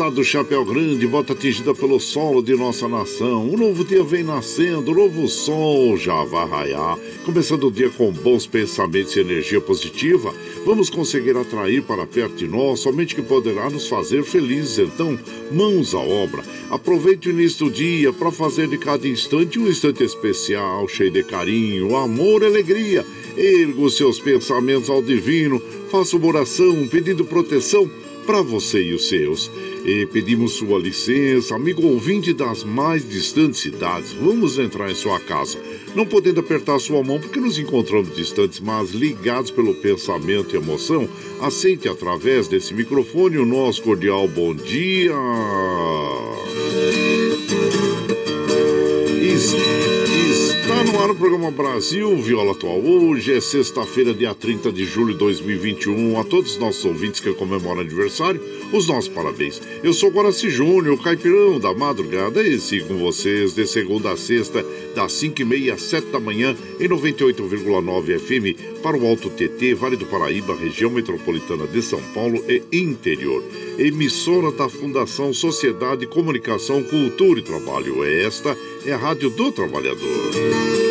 Moçada do Chapéu Grande, volta atingida pelo solo de nossa nação. Um novo dia vem nascendo, um novo sol já vai raiar. Começando o dia com bons pensamentos e energia positiva, vamos conseguir atrair para perto de nós somente que poderá nos fazer felizes. Então, mãos à obra. Aproveite o início do dia para fazer de cada instante um instante especial, cheio de carinho, amor e alegria. Erga os seus pensamentos ao divino, faça uma oração pedindo proteção para você e os seus. E pedimos sua licença, amigo ouvinte das mais distantes cidades, vamos entrar em sua casa. Não podendo apertar sua mão porque nos encontramos distantes, mas ligados pelo pensamento e emoção, aceite através desse microfone o nosso cordial bom dia. No ar o programa Brasil Viola Atual. Hoje é sexta-feira, dia 30 de julho de 2021. A todos os nossos ouvintes que comemoram aniversário, os nossos parabéns. Eu sou Guaraci Júnior, caipirão da madrugada, e sigo com vocês de segunda a sexta, das 5h30 às 7 da manhã, em 98,9 FM, para o Alto TT, Vale do Paraíba, região metropolitana de São Paulo e interior. Emissora da Fundação Sociedade, Comunicação, Cultura e Trabalho. Esta é a Rádio do Trabalhador.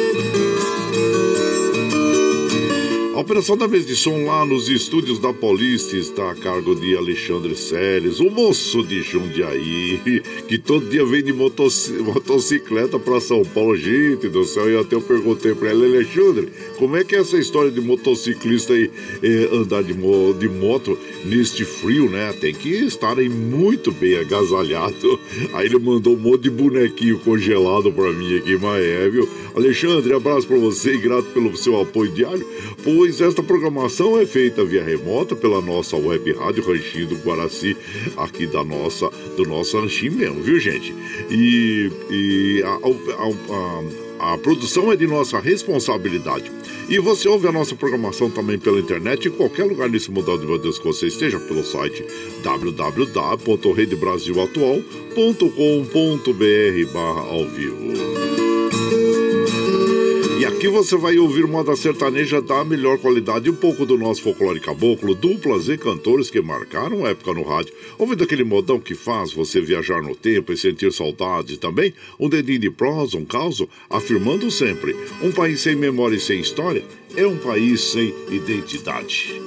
A operação da vez de som lá nos estúdios da Paulista está a cargo de Alexandre Seles, o moço de Jundiaí, que todo dia vem de motocicleta para São Paulo. Gente do céu, e até eu perguntei para ele, Alexandre, como é que é essa história de motociclista aí eh, andar de, mo de moto neste frio, né? Tem que estarem muito bem agasalhado. Aí ele mandou um monte de bonequinho congelado para mim aqui, mas é, viu? Alexandre, abraço para você e grato pelo seu apoio diário, pois esta programação é feita via remota pela nossa web rádio Ranchinho do Guaraci, aqui da nossa, do nosso ranchinho mesmo, viu gente? E, e a, a, a, a produção é de nossa responsabilidade. E você ouve a nossa programação também pela internet em qualquer lugar nesse mundão de meu Deus que você esteja pelo site www.redebrasilatual.com.br barra ao vivo. Aqui você vai ouvir moda sertaneja da melhor qualidade e um pouco do nosso folclore caboclo, duplas e cantores que marcaram época no rádio. Ouvindo aquele modão que faz você viajar no tempo e sentir saudade também, um dedinho de prosa, um caos, afirmando sempre: um país sem memória e sem história é um país sem identidade.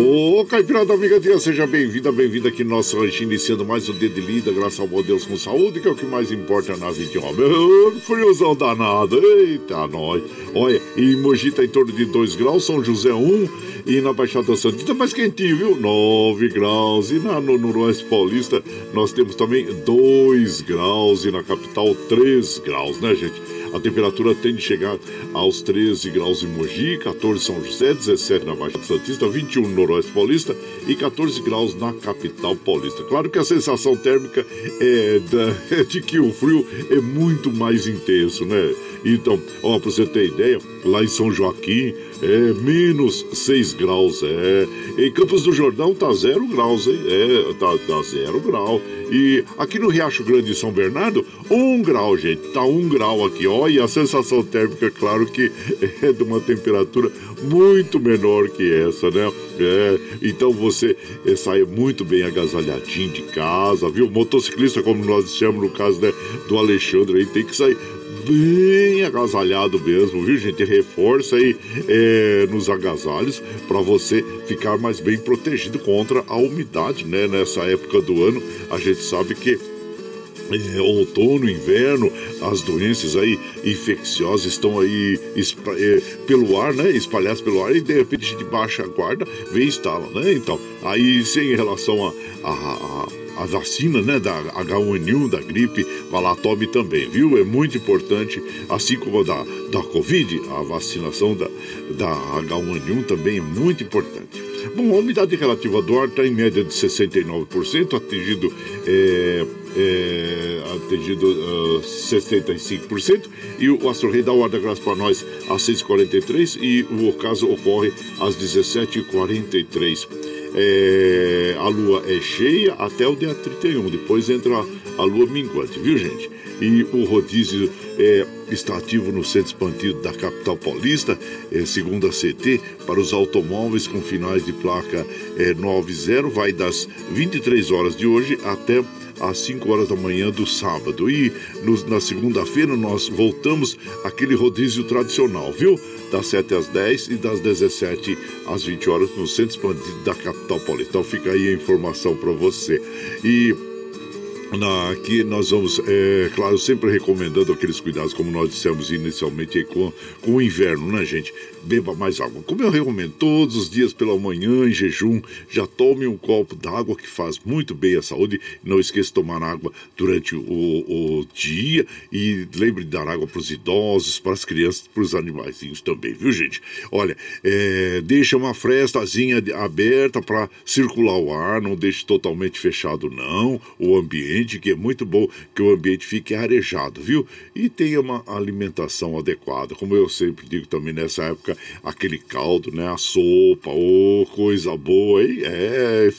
Ô, Caipirada Amiga Dia, seja bem-vinda, bem-vinda aqui no nosso rancho, iniciando mais um dia de lida, graças ao bom Deus com saúde, que é o que mais importa na vida de homem. friozão danado, eita, nós. Olha, em Mogi tá em torno de 2 graus, São José 1 um, e na Baixada Santista mais quentinho, viu? 9 graus. E na, no Noroeste Paulista nós temos também 2 graus e na capital 3 graus, né, gente? A temperatura tende a chegar aos 13 graus em Mogi, 14 em São José, 17 na Baixada Santista, 21 no Noroeste Paulista e 14 graus na capital paulista. Claro que a sensação térmica é, da, é de que o frio é muito mais intenso, né? Então, ó, pra você ter ideia, lá em São Joaquim é menos 6 graus, é. Em Campos do Jordão tá 0 graus, hein? É, tá, tá 0 grau. E aqui no Riacho Grande de São Bernardo, 1 um grau, gente. Tá 1 um grau aqui, ó. E a sensação térmica, claro que é de uma temperatura muito menor que essa, né? É, então você é, sai muito bem agasalhadinho de casa, viu? Motociclista, como nós chamamos no caso né, do Alexandre aí, tem que sair bem agasalhado mesmo, viu, gente? Reforça aí é, nos agasalhos para você ficar mais bem protegido contra a umidade, né? Nessa época do ano, a gente sabe que é, outono, inverno, as doenças aí infecciosas estão aí é, pelo ar, né? Espalhadas pelo ar e de repente de baixa guarda vem instala, né? Então, aí sem relação a, a, a a vacina né, da H1N1, da gripe, vá lá, tome também, viu? É muito importante, assim como a da, da Covid, a vacinação da, da H1N1 também é muito importante. Bom, a umidade relativa do ar está em média de 69%, atingido, é, é, atingido uh, ah, 65%, e o Astro Rei dá o ar da graça para nós às 6h43 e o caso ocorre às 17h43 é, a lua é cheia até o dia 31, depois entra a lua minguante, viu gente? E o rodízio é, está ativo no centro expandido da capital paulista, é, segundo a CT, para os automóveis com finais de placa é, 90, vai das 23 horas de hoje até às 5 horas da manhã do sábado. E no, na segunda-feira nós voltamos aquele rodízio tradicional, viu? Das 7 às 10 e das 17 às 20 horas no centro expandido da capital paulista. Então fica aí a informação para você. E na, aqui nós vamos, é, claro, sempre recomendando aqueles cuidados, como nós dissemos inicialmente, com, com o inverno, né, gente? Beba mais água. Como eu recomendo, todos os dias pela manhã, em jejum, já tome um copo d'água que faz muito bem à saúde. Não esqueça de tomar água durante o, o dia e lembre de dar água para os idosos, para as crianças, para os animaizinhos também, viu, gente? Olha, é, deixa uma frestazinha aberta para circular o ar, não deixe totalmente fechado, não, o ambiente ambiente, que é muito bom que o ambiente fique arejado, viu? E tenha uma alimentação adequada. Como eu sempre digo também nessa época, aquele caldo, né? A sopa, ô, oh, coisa boa, hein? É,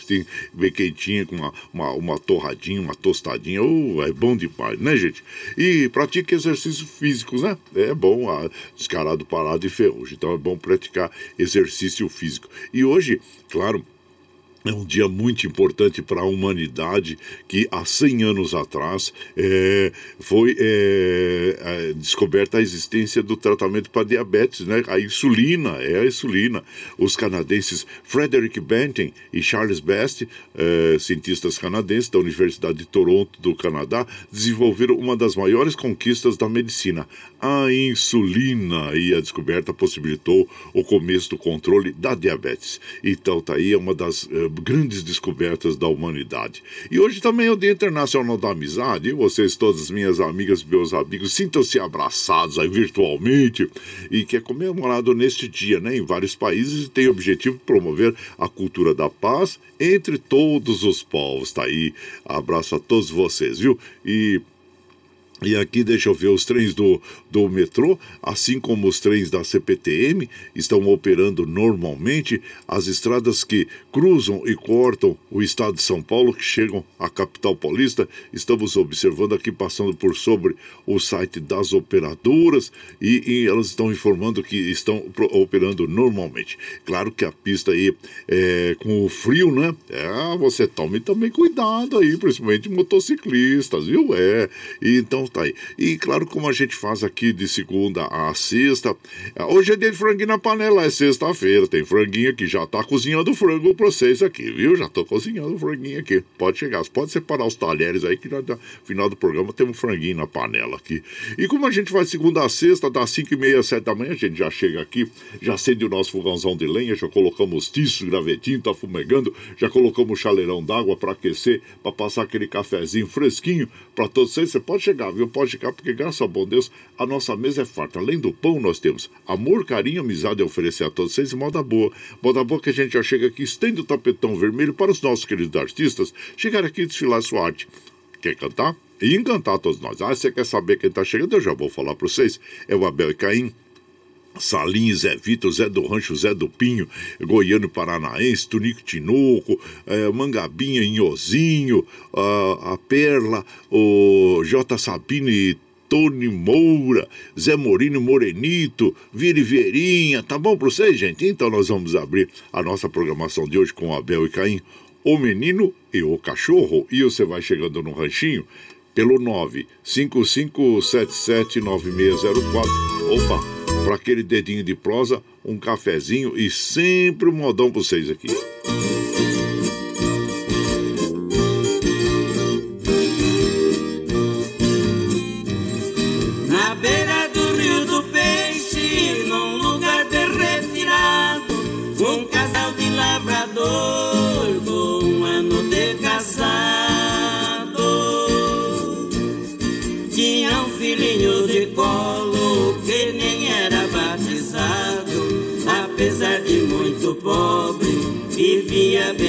bem quentinha, com uma, uma, uma torradinha, uma tostadinha, oh, é bom demais, né, gente? E pratique exercícios físicos, né? É bom, ah, descarado, parado e ferrugem. Então é bom praticar exercício físico. E hoje, claro, é um dia muito importante para a humanidade que há 100 anos atrás é, foi é, é, descoberta a existência do tratamento para diabetes, né? A insulina, é a insulina. Os canadenses Frederick Benton e Charles Best, é, cientistas canadenses da Universidade de Toronto, do Canadá, desenvolveram uma das maiores conquistas da medicina, a insulina. E a descoberta possibilitou o começo do controle da diabetes. Então, tá aí uma das é, grandes descobertas da humanidade. E hoje também é o Dia Internacional da Amizade. E vocês, todas minhas amigas, meus amigos, sintam-se abraçados aí virtualmente e que é comemorado neste dia, né, em vários países e tem o objetivo de promover a cultura da paz entre todos os povos. Tá aí. Abraço a todos vocês, viu? E e aqui deixa eu ver os trens do, do metrô, assim como os trens da CPTM, estão operando normalmente. As estradas que cruzam e cortam o estado de São Paulo, que chegam à capital paulista, estamos observando aqui, passando por sobre o site das operadoras, e, e elas estão informando que estão operando normalmente. Claro que a pista aí, é, com o frio, né? É, você tome também cuidado aí, principalmente motociclistas, viu? É, e então tá aí. E claro, como a gente faz aqui de segunda a sexta, hoje é dia de franguinho na panela, é sexta-feira, tem franguinho aqui, já tá cozinhando frango pra vocês aqui, viu? Já tô cozinhando franguinho aqui. Pode chegar, pode separar os talheres aí, que no final do programa tem um franguinho na panela aqui. E como a gente vai segunda a sexta, das 5 e meia, 7 da manhã, a gente já chega aqui, já acende o nosso fogãozão de lenha, já colocamos tiço, gravetinho, tá fumegando, já colocamos chaleirão d'água para aquecer, para passar aquele cafezinho fresquinho para todos vocês. Você pode chegar, viu? Viu? Pode ficar, porque graças ao bom Deus, a nossa mesa é farta. Além do pão, nós temos amor, carinho, amizade a oferecer a todos vocês e moda boa. Moda boa que a gente já chega aqui, estende o tapetão vermelho para os nossos queridos artistas chegar aqui e desfilar sua arte. Quer cantar? E encantar todos nós. Ah, você quer saber quem está chegando? Eu já vou falar para vocês. É o Abel e Caim Salim, Zé Vitor, Zé do Rancho, Zé do Pinho, Goiano Paranaense, Tunico Tinoco, é, Mangabinha, Inhozinho, a, a Perla, o J. Sabine Tony Moura, Zé Morino Morenito, Vire Vieirinha, tá bom pra vocês, gente? Então nós vamos abrir a nossa programação de hoje com Abel e Caim, o menino e o cachorro. E você vai chegando no ranchinho pelo 955779604. Opa! Para aquele dedinho de prosa, um cafezinho e sempre um modão para vocês aqui.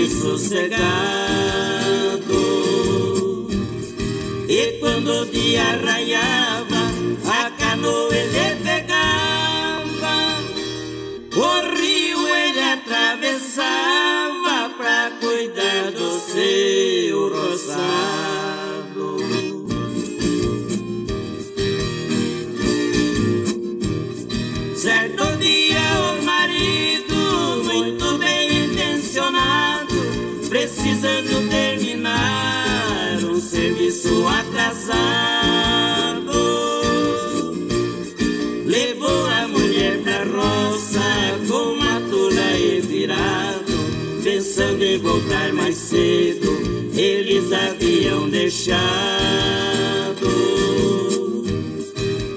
Bem sossegado. E quando o dia raiava, a canoa ele pegava, o rio ele atravessava pra cuidar do seu roçado. Terminar um serviço atrasado. Levou a mulher pra roça com uma tula e virado, pensando em voltar mais cedo, eles haviam deixado.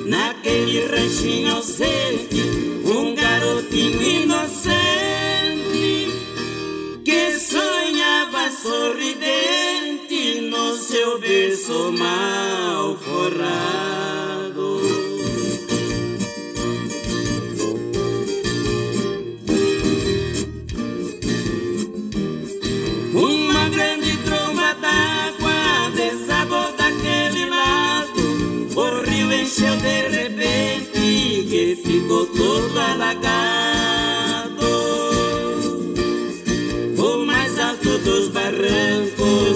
Naquele ranchinho ausente, um garotinho inocente sorridente no seu berço mal forrado. Uma grande tromba d'água desabou daquele lado, o rio encheu de repente e ficou todo alagado.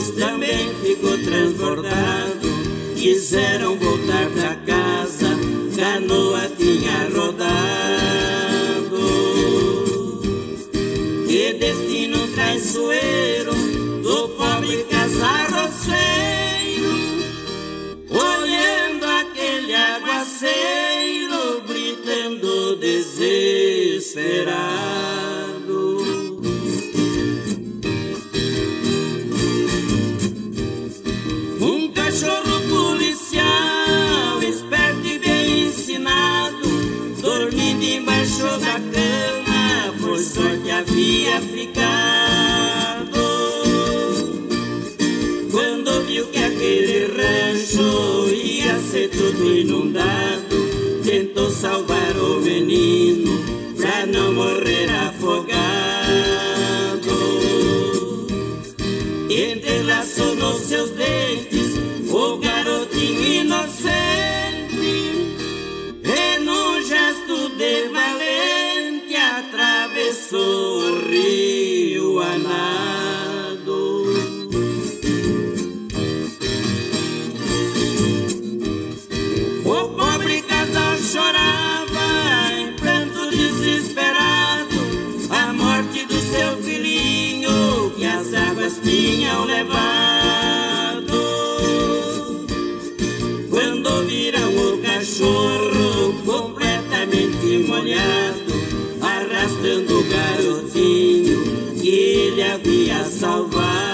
Barrancos também ficou transbordado. Quiseram voltar pra casa, canoa tinha rodado. Que destino traiçoeiro do pobre casarroceiro, olhando aquele aguaceiro, gritando desesperado. Ficado. Quando viu que aquele rancho ia ser tudo inundado, tentou salvar o menino pra não morrer afogado. Entrelaçou nos seus dentes molhado, arrastando o garotinho que ele havia salvado.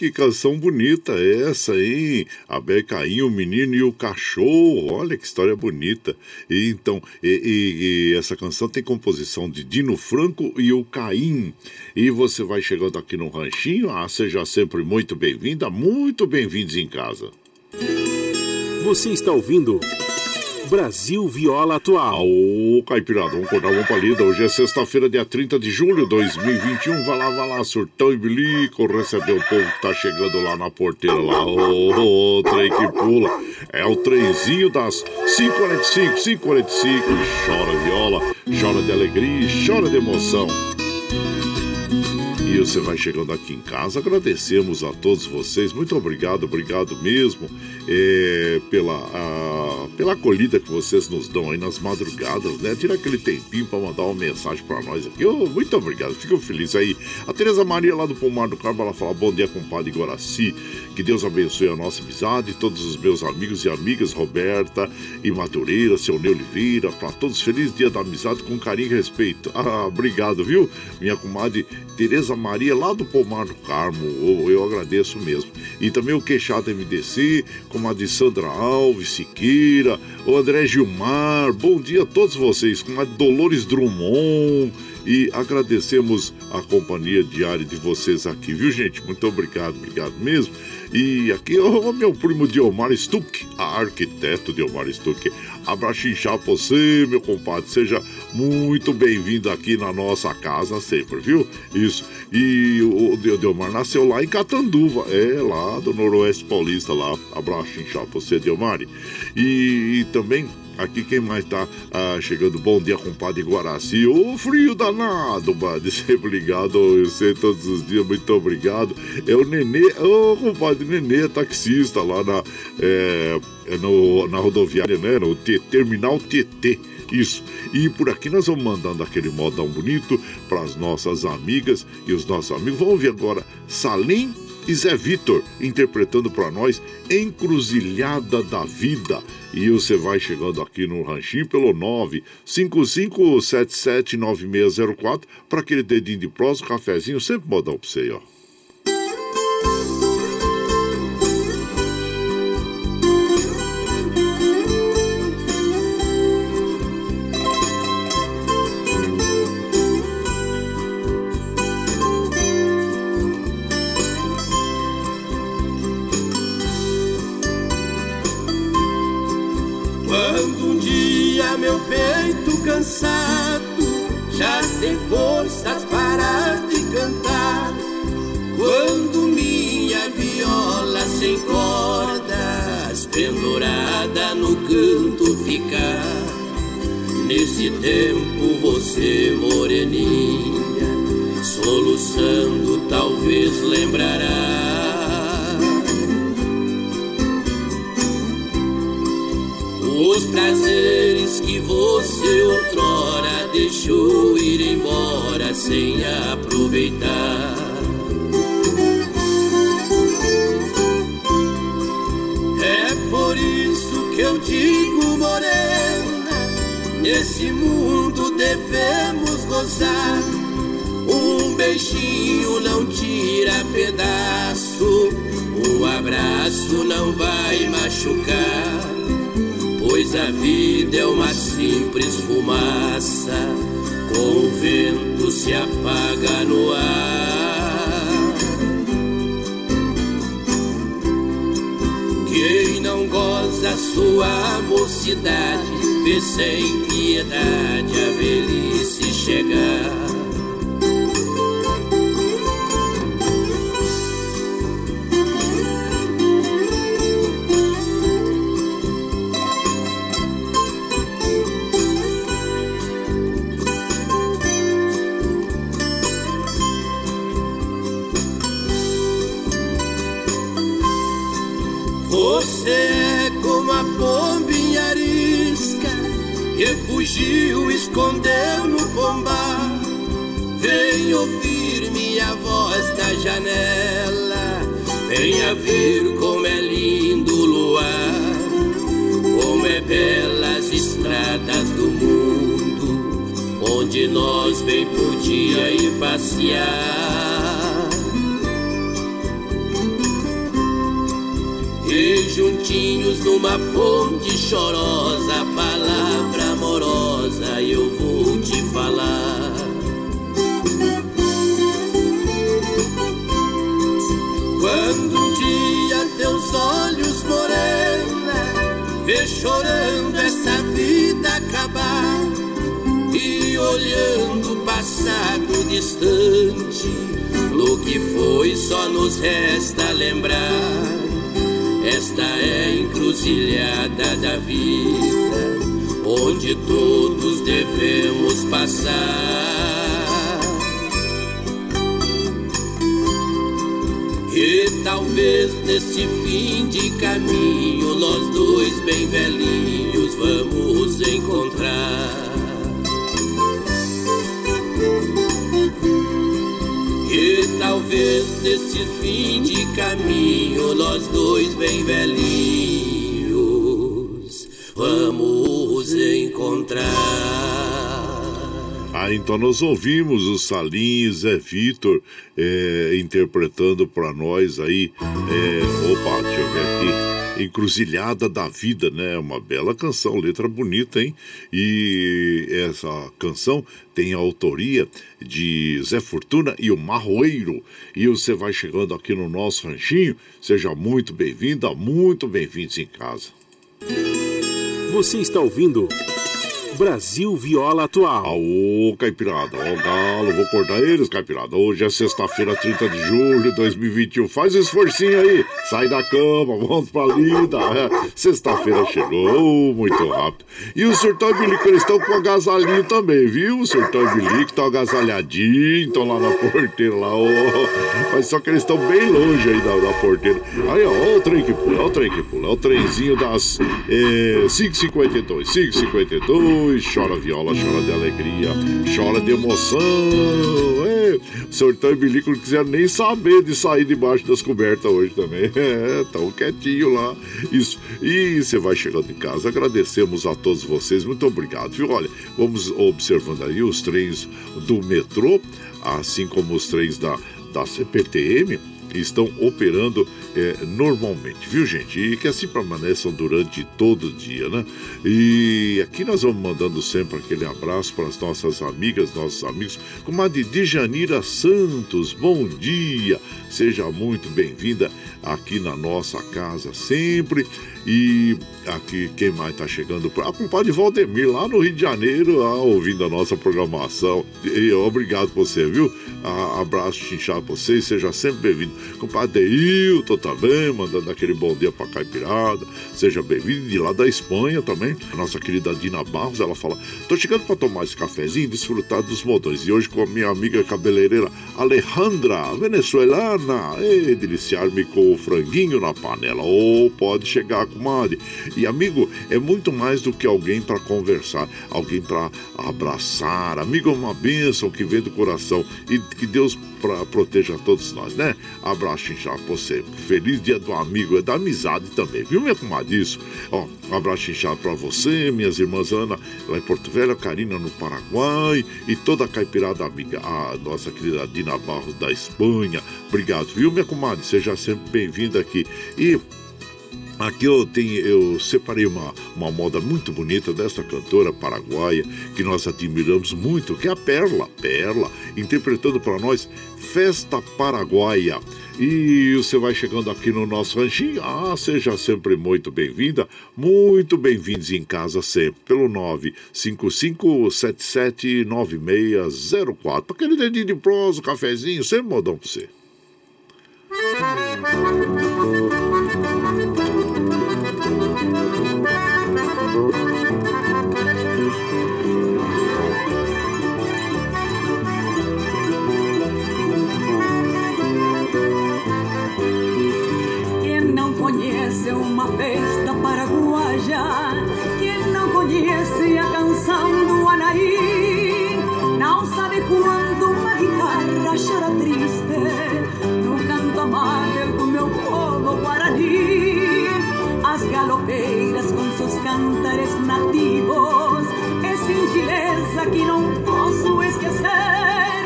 Que canção bonita essa, hein? A Becainha, o menino e o cachorro. Olha que história bonita. E, então, e, e, e essa canção tem composição de Dino Franco e o Caim. E você vai chegando aqui no Ranchinho. Ah, seja sempre muito bem-vinda, muito bem-vindos em casa. Você está ouvindo. Brasil Viola Atual. Ô, Caipirada, vamos acordar uma palida. Hoje é sexta-feira, dia 30 de julho de 2021. Vai lá, vai lá, surtão e bilico, receber o povo que tá chegando lá na porteira lá. Ô, ô trem que pula. É o trenzinho das 5h45, 5h45. Chora viola, chora de alegria, chora de emoção. E você vai chegando aqui em casa. Agradecemos a todos vocês. Muito obrigado, obrigado mesmo é, pela, a, pela acolhida que vocês nos dão aí nas madrugadas, né? Tira aquele tempinho para mandar uma mensagem para nós aqui. Oh, muito obrigado, fico feliz aí. A Tereza Maria lá do Pomar do Carmo, ela fala: Bom dia, compadre Guaraci. Que Deus abençoe a nossa amizade, todos os meus amigos e amigas, Roberta e Madureira, seu Ney Oliveira, para todos, feliz dia da amizade com carinho e respeito. Ah, obrigado, viu? Minha comadre Tereza Maria, lá do Pomar do Carmo, eu agradeço mesmo. E também o Queixada MDC, como a de Sandra Alves, Siqueira, o André Gilmar, bom dia a todos vocês, com a Dolores Drummond e agradecemos a companhia diária de vocês aqui, viu gente? Muito obrigado, obrigado mesmo. E aqui o meu primo Diomar Stuck, arquiteto Diomar Stuck. Abraço inchar você, meu compadre. Seja muito bem-vindo aqui na nossa casa sempre, viu? Isso. E o Diomar nasceu lá em Catanduva, é lá do Noroeste Paulista, lá. Abraço inchar você, Diomar. E, e também Aqui quem mais tá ah, chegando? Bom dia, compadre Guaraci. Ô, frio danado, mano. Sempre ligado, eu sei todos os dias. Muito obrigado. É o Nenê, ô, compadre Nenê, taxista lá na, é, no, na rodoviária, né? No T, Terminal TT. Isso. E por aqui nós vamos mandando aquele modão bonito para as nossas amigas e os nossos amigos. Vamos ver agora Salim e Zé Vitor interpretando para nós Encruzilhada da Vida. E você vai chegando aqui no Ranchinho pelo 955779604 para aquele dedinho de prosa, um cafezinho, sempre modão para você, ó. Juntinhos numa fonte chorosa, palavra amorosa eu vou te falar. Quando um dia teus olhos morena vê chorando essa vida acabar e olhando o passado distante, no que foi só nos resta lembrar esta é a encruzilhada da vida, onde todos devemos passar. E talvez nesse fim de caminho, nós dois bem velhinhos vamos encontrar. Talvez nesse fim de caminho, nós dois bem velhinhos, vamos encontrar. Ah, então nós ouvimos o Salim Zé Vitor é, interpretando para nós aí. É, opa, deixa eu ver aqui. Encruzilhada da Vida, né? Uma bela canção, letra bonita, hein? E essa canção tem a autoria de Zé Fortuna e o Marroeiro. E você vai chegando aqui no nosso ranchinho, seja muito bem-vinda, muito bem-vindos em casa. Você está ouvindo Brasil Viola Atual. Aô, Caipirada, ó, Galo, vou acordar eles, Caipirada. Hoje é sexta-feira, 30 de julho de 2021. Faz um esforcinho aí, sai da cama, vamos pra lida. É, Sexta-feira chegou, muito rápido. E o Surtão e Bilico, eles estão com agasalhinho também, viu? O Surtão e Bilico estão agasalhadinhos, estão lá na porteira, lá, ó. Mas só que eles estão bem longe aí da, da porteira. Aí, ó, ó, o trem que pula, ó, o trem que pula. É o trenzinho das é, 5h52, 5h52 chora viola, chora de alegria, chora de emoção. É, Sortão e Bilico não quiseram nem saber de sair debaixo das cobertas hoje também. É, tão quietinho lá. Isso. E você vai chegando em casa. Agradecemos a todos vocês. Muito obrigado, viu? Olha, vamos observando aí os trens do metrô, assim como os trens da, da CPTM estão operando é, normalmente, viu gente? E que assim permaneçam durante todo o dia, né? E aqui nós vamos mandando sempre aquele abraço para as nossas amigas, nossos amigos, como a de Dijanira Santos, bom dia, seja muito bem-vinda aqui na nossa casa sempre. E aqui quem mais está chegando? A compadre Valdemir, lá no Rio de Janeiro, ah, ouvindo a nossa programação. E, obrigado você, viu? Ah, abraço chinchado pra vocês, seja sempre bem-vindo. Compadre Hilton também, mandando aquele bom dia pra Caipirada. Seja bem-vindo. De lá da Espanha também, a nossa querida Dina Barros, ela fala: tô chegando para tomar esse cafezinho e desfrutar dos modões. E hoje com a minha amiga cabeleireira Alejandra, venezuelana, e deliciar-me com o franguinho na panela. Ou oh, pode chegar comadre. E amigo, é muito mais do que alguém para conversar, alguém para abraçar. Amigo é uma bênção que vem do coração e que Deus pra, proteja todos nós, né? Abraço inchado pra você. Feliz dia do amigo, é da amizade também, viu, minha comadre? Isso. Ó, um abraço inchado pra você, minhas irmãs Ana, lá em Porto Velho, Karina no Paraguai e toda a caipirada amiga, a nossa querida Dina Barros da Espanha. Obrigado, viu, minha comadre? Seja sempre bem-vinda aqui. E Aqui eu, tenho, eu separei uma, uma moda muito bonita dessa cantora paraguaia que nós admiramos muito, que é a Perla. Perla, interpretando para nós Festa Paraguaia. E você vai chegando aqui no nosso ranchinho. Ah, seja sempre muito bem-vinda, muito bem-vindos em casa sempre, pelo 955779604. Aquele dedinho de prosa, cafezinho, sempre modão pra você. Quando uma guitarra chora triste cantares nativos é singeleza que não posso esquecer.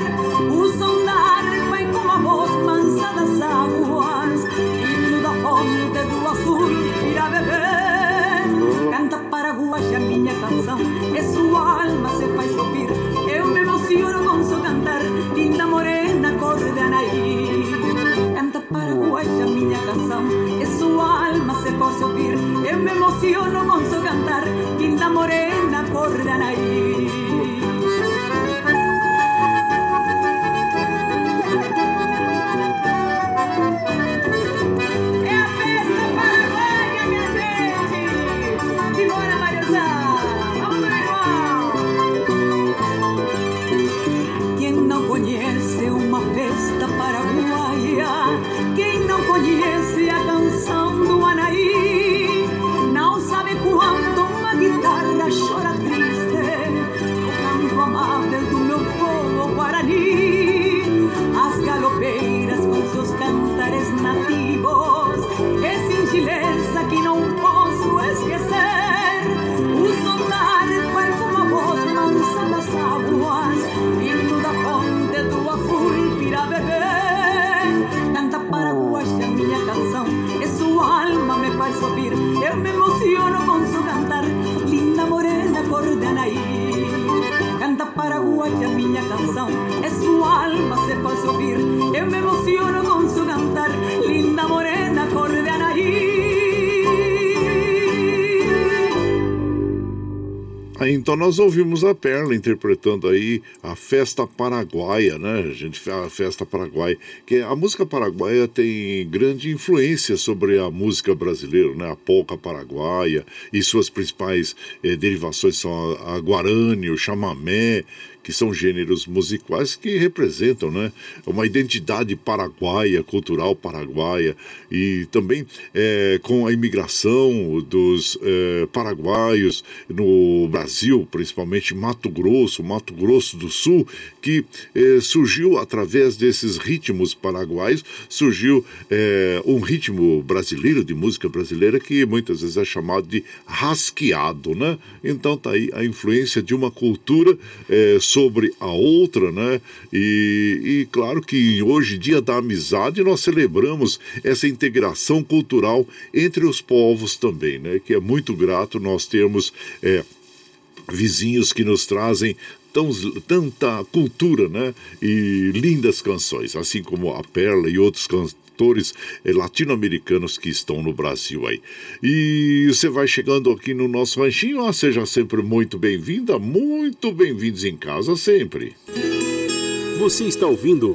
Usam da arpa e como a voz mansa das águas, filho da fonte do azul irá beber. Canta paraguaia minha canção, e sua alma se faz ouvir. Eu me emociono com seu cantar, linda morena, cor de anaí. Canta paraguaia minha canção, e sua alma se faz ouvir. Me emociono, con su cantar Quinta Morena por la nariz. Esa festa paraguaya, mi alegre. Y bora, Vamos para igual. ¿Quién no conoce una festa paraguaya? Então nós ouvimos a Perla interpretando aí a festa paraguaia, né? A gente a festa paraguaia, que a música paraguaia tem grande influência sobre a música brasileira, né? A polca paraguaia e suas principais eh, derivações são a, a guarani, o chamamé, que são gêneros musicais que representam né, uma identidade paraguaia, cultural paraguaia, e também é, com a imigração dos é, paraguaios no Brasil, principalmente Mato Grosso, Mato Grosso do Sul, que é, surgiu através desses ritmos paraguaios, surgiu é, um ritmo brasileiro, de música brasileira, que muitas vezes é chamado de rasqueado, né? Então tá aí a influência de uma cultura é, sobre a outra, né? E, e claro que hoje, dia da amizade, nós celebramos essa integração cultural entre os povos também, né? Que é muito grato nós termos é, vizinhos que nos trazem tanta cultura, né? E lindas canções, assim como a Perla e outros cantores atores eh, latino-americanos que estão no Brasil aí. E você vai chegando aqui no nosso ranchinho, ah, seja sempre muito bem-vinda, muito bem-vindos em casa sempre. Você está ouvindo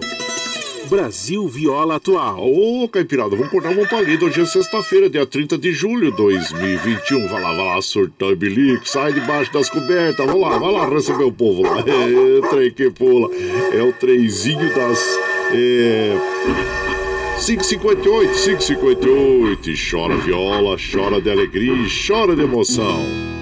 Brasil Viola Atual. Ô, Caipirada, vamos cortar uma palida. Hoje é sexta-feira, dia 30 de julho de 2021. Vai lá, vai lá, surtão e bilico. Sai debaixo das cobertas. Vai lá, vai lá receber o povo lá. É, trem que pula. É o trenzinho das. É 558, 558. Chora viola, chora de alegria, chora de emoção.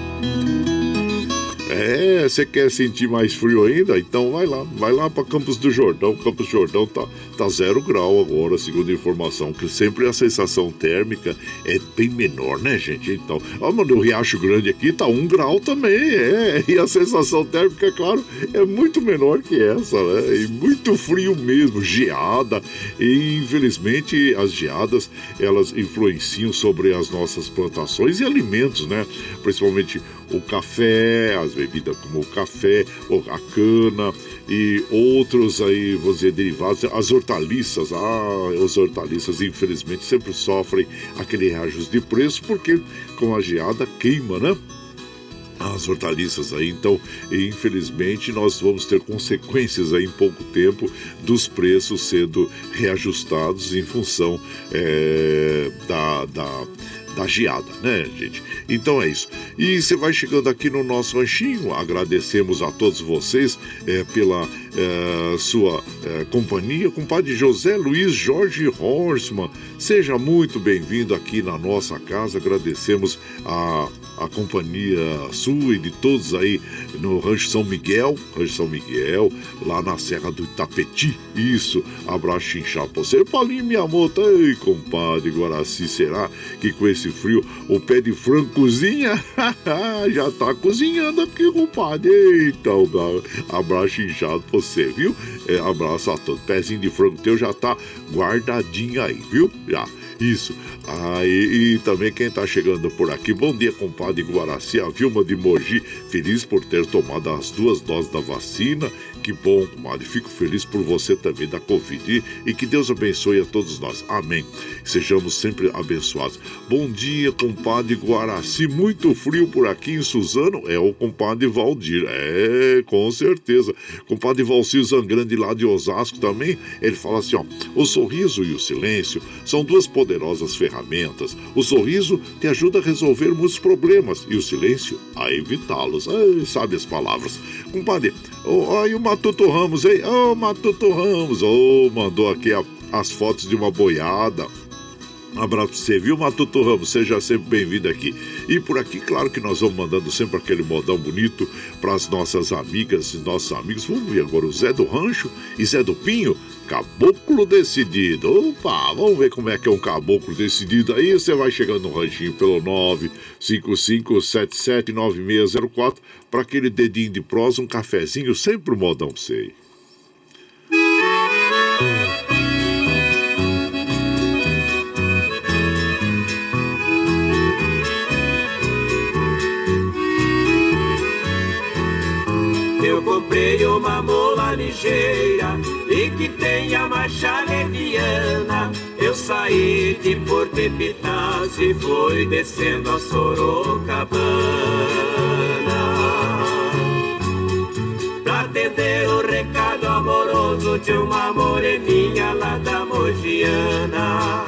É, você quer sentir mais frio ainda? Então vai lá, vai lá para Campos do Jordão. Campos do Jordão tá, tá zero grau agora, segundo a informação, que sempre a sensação térmica é bem menor, né, gente? Então, ó, mano, o Riacho Grande aqui tá um grau também, é. E a sensação térmica, é claro, é muito menor que essa, né? E muito frio mesmo, geada. E infelizmente as geadas elas influenciam sobre as nossas plantações e alimentos, né? Principalmente o café, as bebidas como o café, a cana e outros aí, vou dizer, derivados, as hortaliças, ah, as hortaliças infelizmente sempre sofrem aquele reajuste de preço porque com a geada queima, né? as hortaliças aí. Então, infelizmente, nós vamos ter consequências aí em pouco tempo dos preços sendo reajustados em função é, da, da da geada, né, gente? Então é isso. E você vai chegando aqui no nosso ranchinho. Agradecemos a todos vocês é, pela é, sua é, companhia. Compadre José Luiz Jorge Horsman, seja muito bem-vindo aqui na nossa casa. Agradecemos a, a companhia sua e de todos aí no Rancho São Miguel, Rancho São Miguel, lá na Serra do Itapeti. Isso, abraço inchado pra você. Paulinho Miyamoto, ei, compadre Guaraci, será que com esse frio o pé de frango cozinha? Já tá cozinhando aqui, compadre. Eita, abraço inchado você, viu? É, abraço a todos. Pezinho de frango teu já tá guardadinho aí, viu? Já. Isso. Ah, e, e também quem está chegando por aqui, bom dia, compadre Guaraci, a Vilma de Mogi, feliz por ter tomado as duas doses da vacina que bom, comadre. Fico feliz por você também da Covid e, e que Deus abençoe a todos nós. Amém. Sejamos sempre abençoados. Bom dia, compadre Guaraci. Muito frio por aqui em Suzano. É o compadre Valdir. É, com certeza. Compadre Valcir Zangrande lá de Osasco também. Ele fala assim: ó, o sorriso e o silêncio são duas poderosas ferramentas. O sorriso te ajuda a resolver muitos problemas e o silêncio a evitá-los. Sabe as palavras. Compadre, oh, aí uma Matuto Ramos, hein? Ô, oh, Matuto Ramos! Ô, oh, mandou aqui a, as fotos de uma boiada. Abraço pra você, viu, Matuto Ramos? Seja sempre bem-vindo aqui. E por aqui, claro que nós vamos mandando sempre aquele modão bonito para as nossas amigas e nossos amigos. Vamos ver agora o Zé do Rancho e Zé do Pinho. Caboclo decidido. Opa, vamos ver como é que é um caboclo decidido. Aí você vai chegando no ranchinho pelo 955779604 para aquele dedinho de prosa, um cafezinho, sempre um modão pra você. Eu comprei uma mola ligeira e que tenha marcha leviana. Eu saí de Porto Epitácio e fui descendo a Sorocabana. Pra atender o recado amoroso de uma moreninha lá da Mogiana.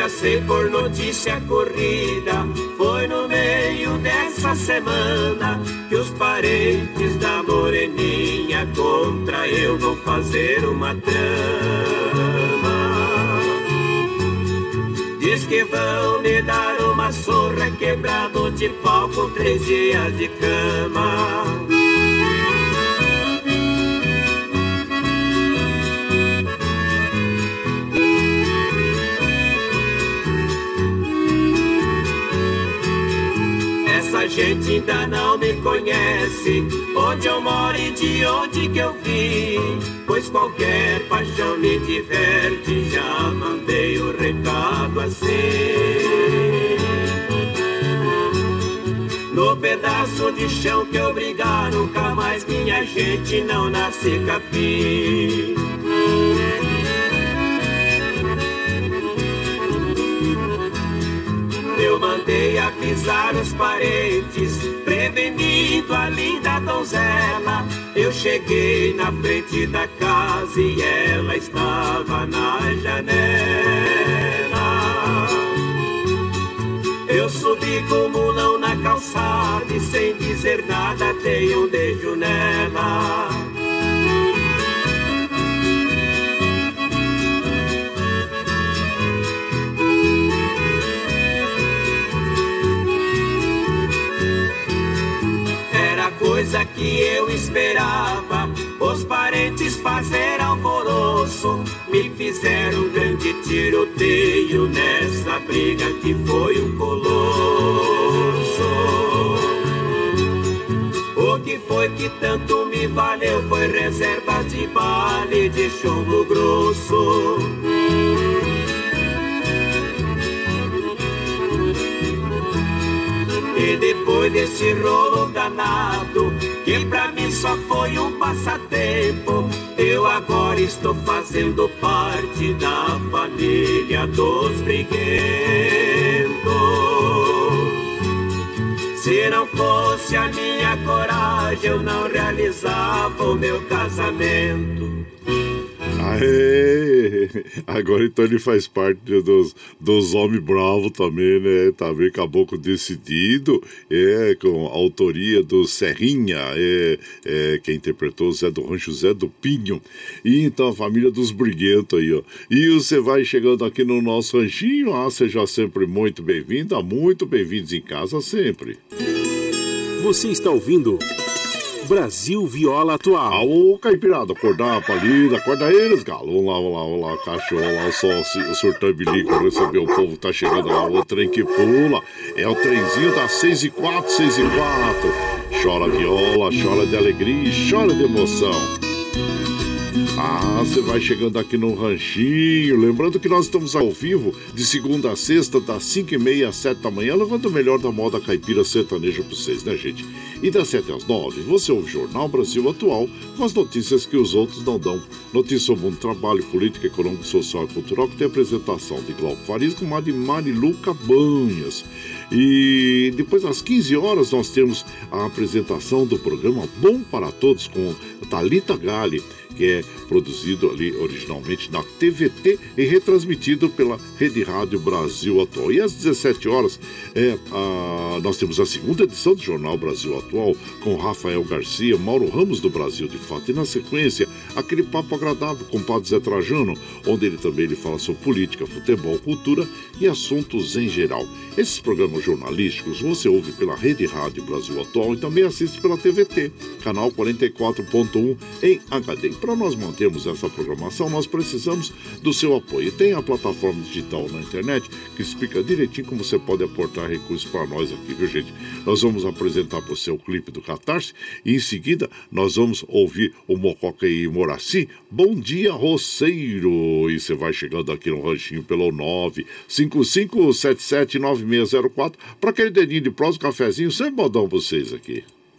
Já por notícia corrida. Foi no meio dessa semana que os parentes da moreninha contra eu vão fazer uma trama. Diz que vão me dar uma surra quebrado de pau com três dias de cama. Gente ainda não me conhece. Onde eu moro e de onde que eu vim? Pois qualquer paixão me diverte Já mandei o recado assim. No pedaço de chão que eu brigar Nunca mais minha gente não nasce capim avisar os parentes, prevenindo a linda donzela. Eu cheguei na frente da casa e ela estava na janela. Eu subi com o mulão na calçada e sem dizer nada dei um beijo nela. Que eu esperava. Os parentes fazer alvoroço, me fizeram um grande tiroteio nessa briga que foi um colosso. O que foi que tanto me valeu foi reserva de bale de chumbo grosso. E depois desse rolo danado, que pra mim só foi um passatempo, eu agora estou fazendo parte da família dos briguentos. Se não fosse a minha coragem, eu não realizava o meu casamento. Aê! Agora então ele faz parte dos, dos Homens Bravos também, né? Também Caboclo Decidido, é, com a autoria do Serrinha, é, é, quem interpretou Zé do Rancho Zé do Pinho. E então a família dos Briguentos aí, ó. E você vai chegando aqui no nosso ranchinho, ah, seja sempre muito bem-vinda, muito bem-vindos em casa sempre. Você está ouvindo. Brasil Viola Atual. Alô, Caipirada, acordar, palida, acorda eles, galo. Vamos lá, vamos lá, vamos lá, cachorro, lá, o, sol, o surtão bilico, receber o povo, tá chegando lá, o trem que pula. É o trenzinho das 6 e 4, 6 e 4. Chora viola, chora de alegria e chora de emoção. Ah, você vai chegando aqui no Ranchinho. Lembrando que nós estamos ao vivo de segunda a sexta, das 5 e meia às 7 da manhã, levando o melhor da moda caipira sertaneja para vocês, né, gente? E das 7 às 9, você ouve o Jornal Brasil Atual com as notícias que os outros não dão. Notícias sobre o trabalho, política, econômico, social e cultural, que tem apresentação de Glauco Faris com a de Marilu Cabanhas. E depois, às 15 horas, nós temos a apresentação do programa Bom para Todos com Talita Gale que é produzido ali originalmente na TVT e retransmitido pela Rede Rádio Brasil Atual. E às 17 horas é, a, nós temos a segunda edição do Jornal Brasil Atual com Rafael Garcia, Mauro Ramos do Brasil de Fato. E na sequência, aquele papo agradável com o Padre Zé Trajano, onde ele também ele fala sobre política, futebol, cultura e assuntos em geral. Esses programas jornalísticos você ouve pela Rede Rádio Brasil Atual e também assiste pela TVT, canal 44.1 em HD. Para nós mantermos essa programação, nós precisamos do seu apoio. Tem a plataforma digital na internet que explica direitinho como você pode aportar recursos para nós aqui, viu gente? Nós vamos apresentar para você o clipe do Catarse e em seguida nós vamos ouvir o Mococa e Moraci. Bom dia, roceiro! E você vai chegando aqui no ranchinho pelo 9557796 9604 para aquele dedinho de prós, cafezinho, sempre modão vocês aqui.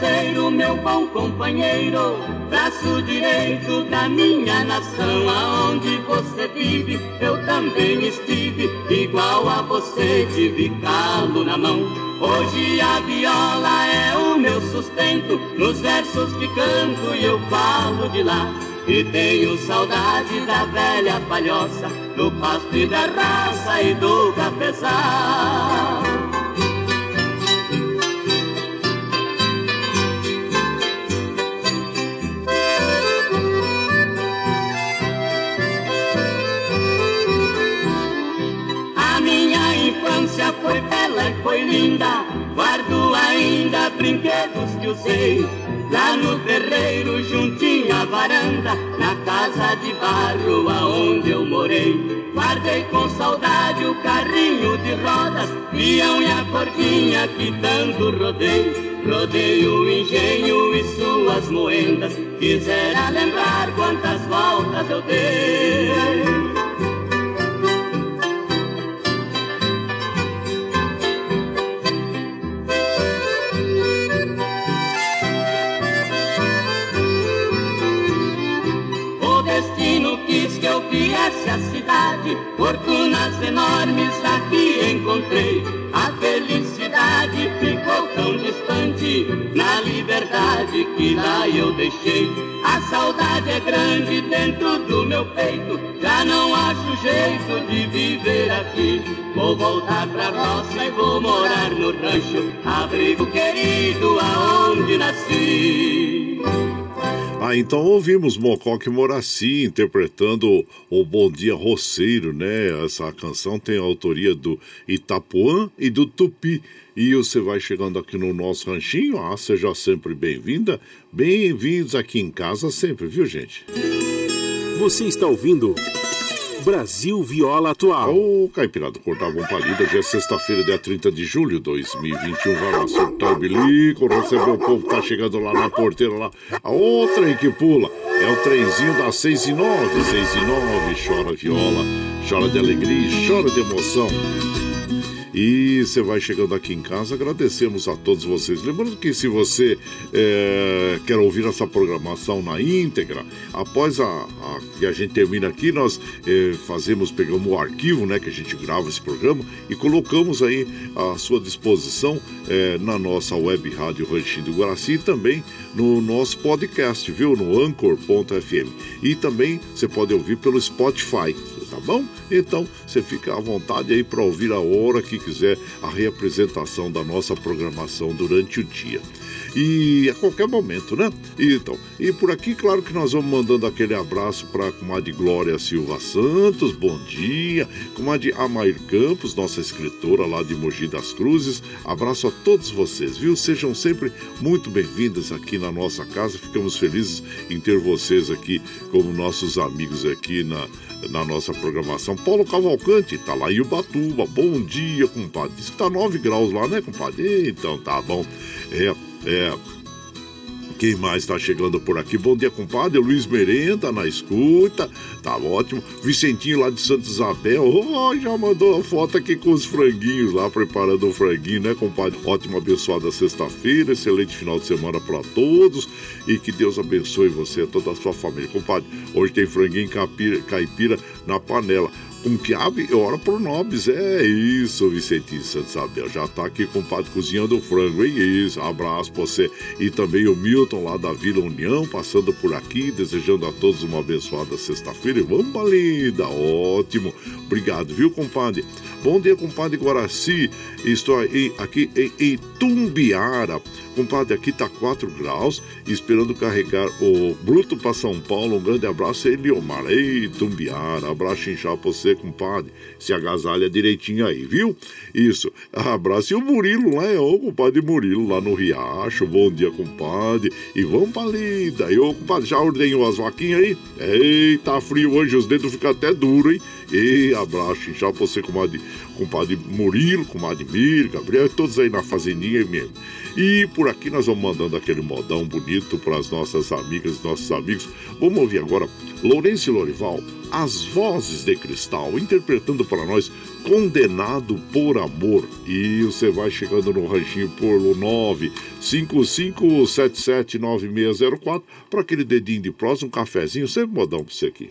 Roceiro, meu bom companheiro, braço direito da minha nação. Aonde você vive, eu também estive, igual a você tive calo na mão. Hoje a viola é o meu sustento, nos versos que canto e eu falo de lá. E tenho saudade da velha palhoça, do pasto e da raça e do cafezal. Foi linda. Guardo ainda brinquedos que usei. Lá no terreiro, juntinho à varanda, na casa de barro aonde eu morei. Guardei com saudade o carrinho de rodas, peão e a cordinha que tanto rodei. Rodei o engenho e suas moendas, quisera lembrar quantas voltas eu dei. Cidade, fortunas enormes aqui encontrei. A felicidade ficou tão distante, na liberdade que lá eu deixei. A saudade é grande dentro do meu peito, já não acho jeito de viver aqui. Vou voltar pra roça e vou morar no rancho, abrigo querido aonde nasci. Ah, então ouvimos Mocoque Moraci interpretando o Bom Dia Roceiro, né? Essa canção tem a autoria do Itapuã e do Tupi. E você vai chegando aqui no nosso ranchinho, ah, seja sempre bem-vinda. Bem-vindos aqui em casa sempre, viu, gente? Você está ouvindo Brasil Viola Atual. Ô, Caipirada, cortar bom palida. Já é sexta-feira, dia 30 de julho de 2021. Vai lá, soltar o bilico, receber o povo que tá chegando lá na porteira lá. A outra aí que pula é o trenzinho das 6 e 9. 6 e 9, chora viola, chora de alegria, chora de emoção. E você vai chegando aqui em casa, agradecemos a todos vocês. Lembrando que se você é, quer ouvir essa programação na íntegra, após a, a que a gente termina aqui, nós é, fazemos, pegamos o arquivo, né, que a gente grava esse programa e colocamos aí à sua disposição é, na nossa web rádio Ranchinho do Guaraci e também no nosso podcast, viu? No anchor.fm. E também você pode ouvir pelo Spotify tá bom? Então você fica à vontade aí para ouvir a hora que quiser a reapresentação da nossa programação durante o dia e a qualquer momento, né? Então, e por aqui, claro que nós vamos mandando aquele abraço para a comadre Glória Silva Santos, bom dia, comadre Amair Campos, nossa escritora lá de Mogi das Cruzes, abraço a todos vocês, viu? Sejam sempre muito bem-vindas aqui na nossa casa, ficamos felizes em ter vocês aqui como nossos amigos aqui na, na nossa programação. Paulo Cavalcante, tá lá em Ubatuba. Bom dia, compadre. Diz que tá 9 graus lá, né, compadre? Então tá bom. É, é. Quem mais está chegando por aqui? Bom dia, compadre. Luiz Merenda na escuta. Tá ótimo. Vicentinho lá de Santa Isabel. Oh, já mandou a foto aqui com os franguinhos lá, preparando o franguinho, né, compadre? Ótima, abençoada sexta-feira. Excelente final de semana para todos. E que Deus abençoe você e toda a sua família. Compadre, hoje tem franguinho caipira, caipira na panela e ora por nobres. É isso, Vicentinho Santos Isabel. Já tá aqui com o padre cozinhando o frango, é isso. Abraço pra você. E também o Milton lá da Vila União, passando por aqui, desejando a todos uma abençoada sexta-feira. Vamos, linda, ótimo. Obrigado, viu, compadre? Bom dia, compadre Guaraci. Estou aí, aqui em Itumbiara. Compadre, aqui tá 4 graus, esperando carregar o Bruto para São Paulo. Um grande abraço, Eliomar. Ei, Tumbiara, abraço inchado pra você, compadre. Se agasalha direitinho aí, viu? Isso. Abraço. E o Murilo lá, é o compadre Murilo, lá no Riacho. Bom dia, compadre. E vamos pra lida. E ô, compadre, já ordenhou as vaquinhas aí? Eita, tá frio hoje, os dedos ficam até duros, hein? E abraço, inchado pra você, compadre, compadre Murilo, comadre Mir, Gabriel, todos aí na fazendinha mesmo. E por aqui nós vamos mandando aquele modão bonito para as nossas amigas nossos amigos. Vamos ouvir agora Lourenço Lorival, As Vozes de Cristal, interpretando para nós Condenado por Amor. E você vai chegando no ranchinho por 955779604 para aquele dedinho de próximo, um cafezinho, sempre modão para você aqui.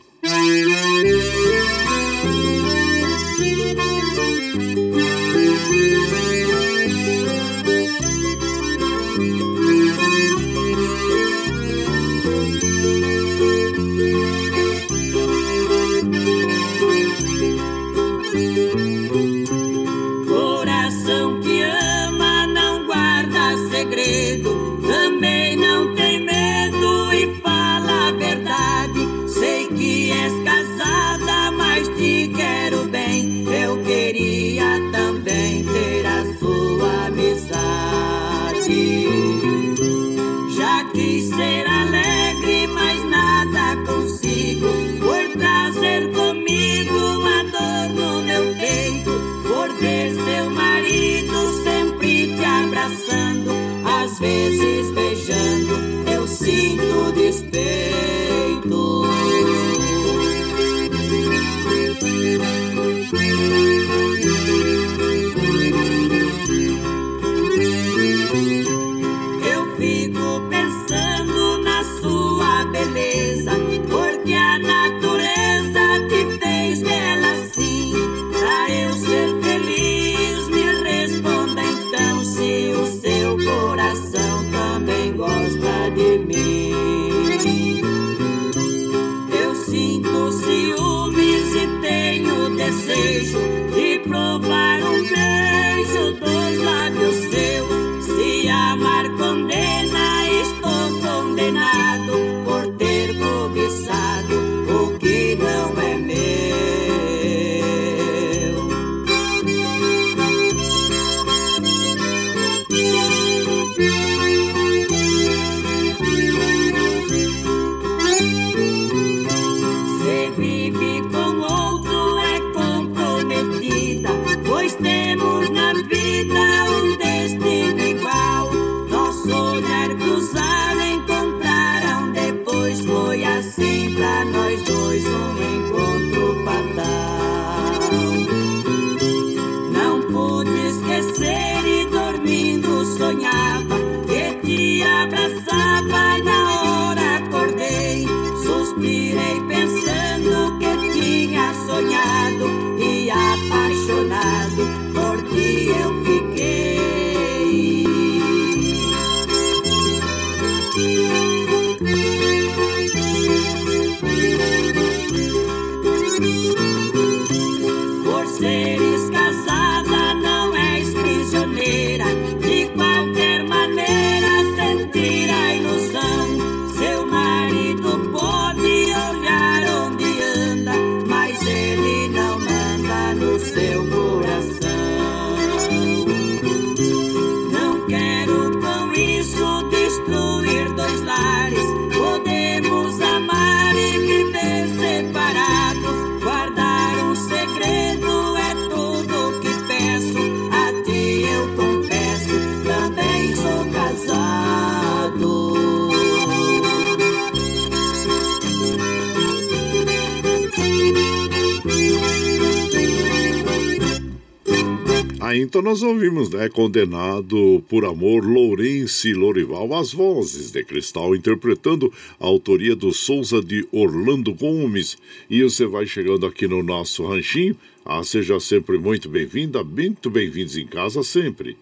Então nós ouvimos, né? Condenado por Amor, Lourenço Lorival, as vozes de Cristal, interpretando a autoria do Souza de Orlando Gomes. E você vai chegando aqui no nosso ranchinho. Ah, seja sempre muito bem-vinda, muito bem-vindos em casa sempre.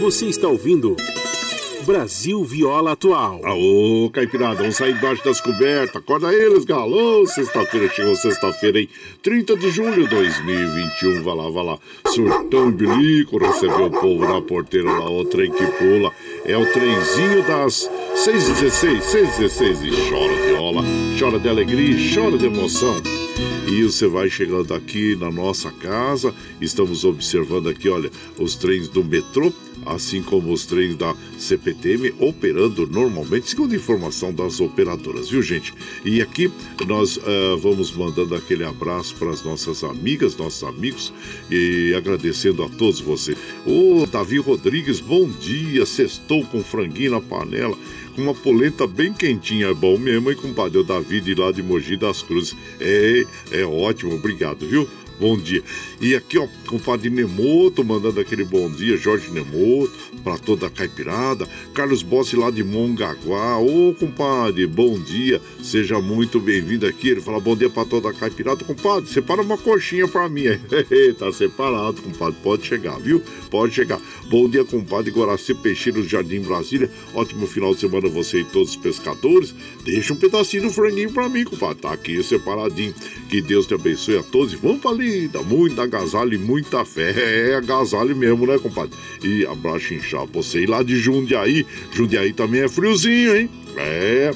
Você está ouvindo. Brasil Viola Atual. Aô, Caipirada, vamos sair embaixo das cobertas. Acorda eles, galô. Sexta-feira, chegou sexta-feira, hein? 30 de julho de 2021. Vai lá, vai lá. Surtão e bilico, recebeu o povo na porteira lá, o trem que pula. É o trenzinho das 6h16, 6h16 e chora viola, chora de alegria, chora de emoção. E você vai chegando aqui na nossa casa, estamos observando aqui, olha, os trens do metrô assim como os trens da CPTM operando normalmente, segundo informação das operadoras, viu gente? E aqui nós uh, vamos mandando aquele abraço para as nossas amigas, nossos amigos e agradecendo a todos vocês. O Davi Rodrigues, bom dia, sextou com franguinho na panela uma polenta bem quentinha, é bom mesmo, hein, compadre? O Davi de lá de Mogi das Cruzes. É, é ótimo, obrigado, viu? Bom dia. E aqui, ó, compadre Nemoto mandando aquele bom dia, Jorge Nemoto, para toda a caipirada. Carlos Bossi lá de Mongaguá. Ô, compadre, bom dia, seja muito bem-vindo aqui. Ele fala bom dia para toda a caipirada. Compadre, separa uma coxinha para mim. tá separado, compadre, pode chegar, viu? Pode chegar. Bom dia, compadre Guaraci Peixeiro Jardim Brasília. Ótimo final de semana você e todos os pescadores. Deixa um pedacinho do franguinho para mim, compadre. Tá aqui separadinho. Que Deus te abençoe a todos e vamos para vida, muita agasalho e muita fé. É agasalho mesmo, né, compadre? E abraço inchado você ir lá de Jundiaí. Jundiaí também é friozinho, hein? É,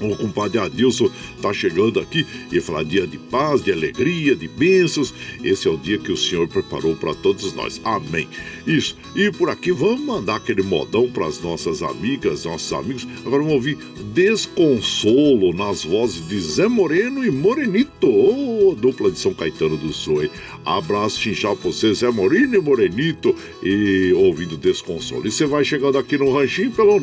o compadre Adilson está chegando aqui e falar dia de paz, de alegria, de bênçãos. Esse é o dia que o Senhor preparou para todos nós. Amém. Isso. E por aqui vamos mandar aquele modão para as nossas amigas, nossos amigos. Agora vamos ouvir Desconsolo nas vozes de Zé Moreno e Morenito, oh, dupla de São Caetano do Sul. Abraço chinchal para você, Zé Moreno e Morenito, e ouvindo Desconsolo. E você vai chegando aqui no ranchinho pelo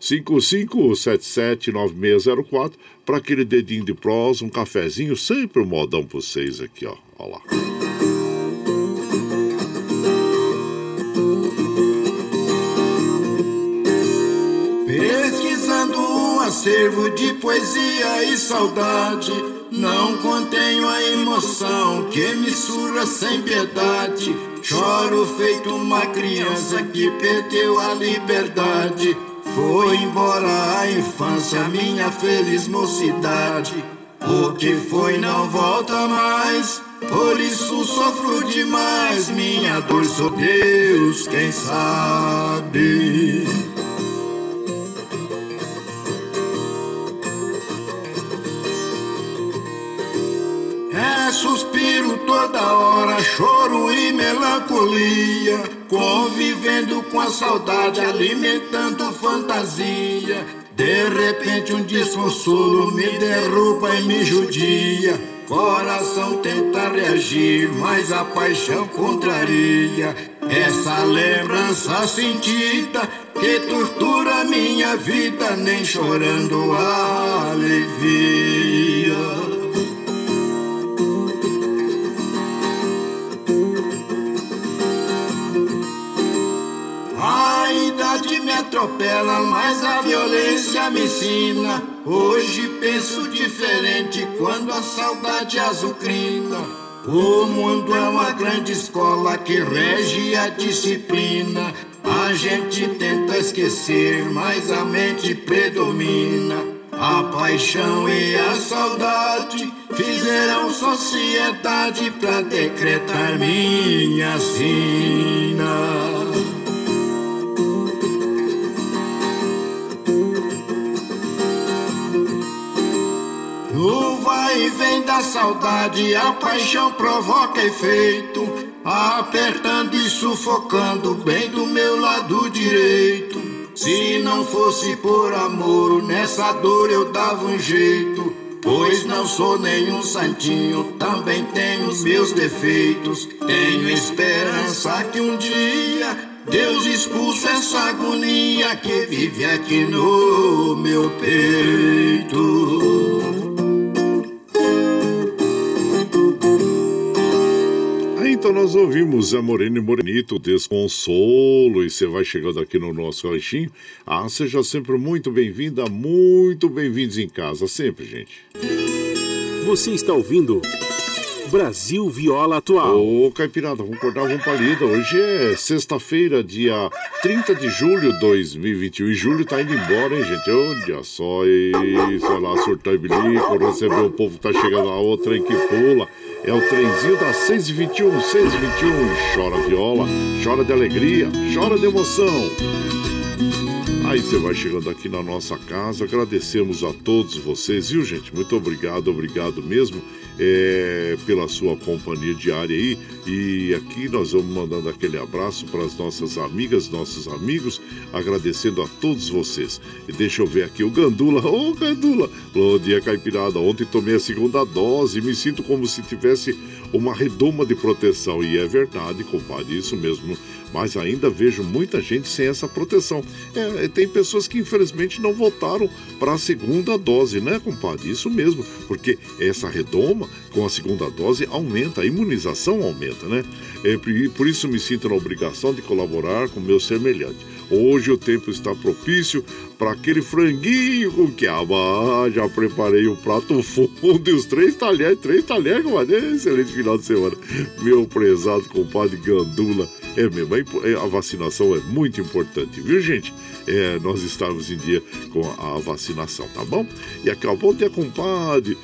955779604 para aquele dedinho de prosa, um cafezinho, sempre um modão para vocês aqui, ó. Olha lá. Acervo de poesia e saudade, não contenho a emoção que me sem piedade. Choro feito uma criança que perdeu a liberdade. Foi embora a infância, minha feliz mocidade. O que foi não volta mais, por isso sofro demais. Minha dor sou Deus, quem sabe. Suspiro toda hora, choro e melancolia, convivendo com a saudade, alimentando fantasia. De repente um desconsolo me derruba e me judia. Coração tenta reagir, mas a paixão contraria. Essa lembrança sentida que tortura minha vida, nem chorando alivia. Atropela, mas a violência me ensina. Hoje penso diferente quando a saudade azucrina. O mundo é uma grande escola que rege a disciplina. A gente tenta esquecer, mas a mente predomina. A paixão e a saudade fizeram sociedade pra decretar minha sina. Saudade, a paixão provoca efeito, apertando e sufocando bem do meu lado direito. Se não fosse por amor, nessa dor eu dava um jeito. Pois não sou nenhum santinho, também tenho os meus defeitos. Tenho esperança que um dia Deus expulse essa agonia que vive aqui no meu peito. Então nós ouvimos a Morena e Morenito, Desconsolo, e você vai chegando aqui no nosso ranchinho. Ah, seja sempre muito bem-vinda, muito bem-vindos em casa, sempre, gente. Você está ouvindo Brasil Viola Atual. Ô, Caipirada, vamos cortar uma palida. Hoje é sexta-feira, dia 30 de julho de 2021. E julho tá indo embora, hein, gente? Olha só, e sei lá, surtar e bilico, receber o povo que tá chegando a outra em que pula. É o trenzinho das 6h21, 6h21. Chora viola, chora de alegria, chora de emoção. Aí você vai chegando aqui na nossa casa, agradecemos a todos vocês, viu gente? Muito obrigado, obrigado mesmo é, pela sua companhia diária aí. E aqui nós vamos mandando aquele abraço para as nossas amigas, nossos amigos, agradecendo a todos vocês. E deixa eu ver aqui o Gandula. Ô oh, Gandula! Bom dia, Caipirada. Ontem tomei a segunda dose me sinto como se tivesse uma redoma de proteção. E é verdade, compadre, isso mesmo. Mas ainda vejo muita gente sem essa proteção. É, tem pessoas que infelizmente não votaram para a segunda dose, né, compadre? Isso mesmo, porque essa redoma com a segunda dose aumenta, a imunização aumenta, né? É, por isso me sinto na obrigação de colaborar com meu semelhante. Hoje o tempo está propício para aquele franguinho com quiaba. Ah, já preparei o um prato fundo e os três talheres, três talheres, compadre. Excelente final de semana. Meu prezado compadre Gandula. É mesmo, a vacinação é muito importante, viu, gente? É, nós estamos em dia com a vacinação, tá bom? E acabou de compadre.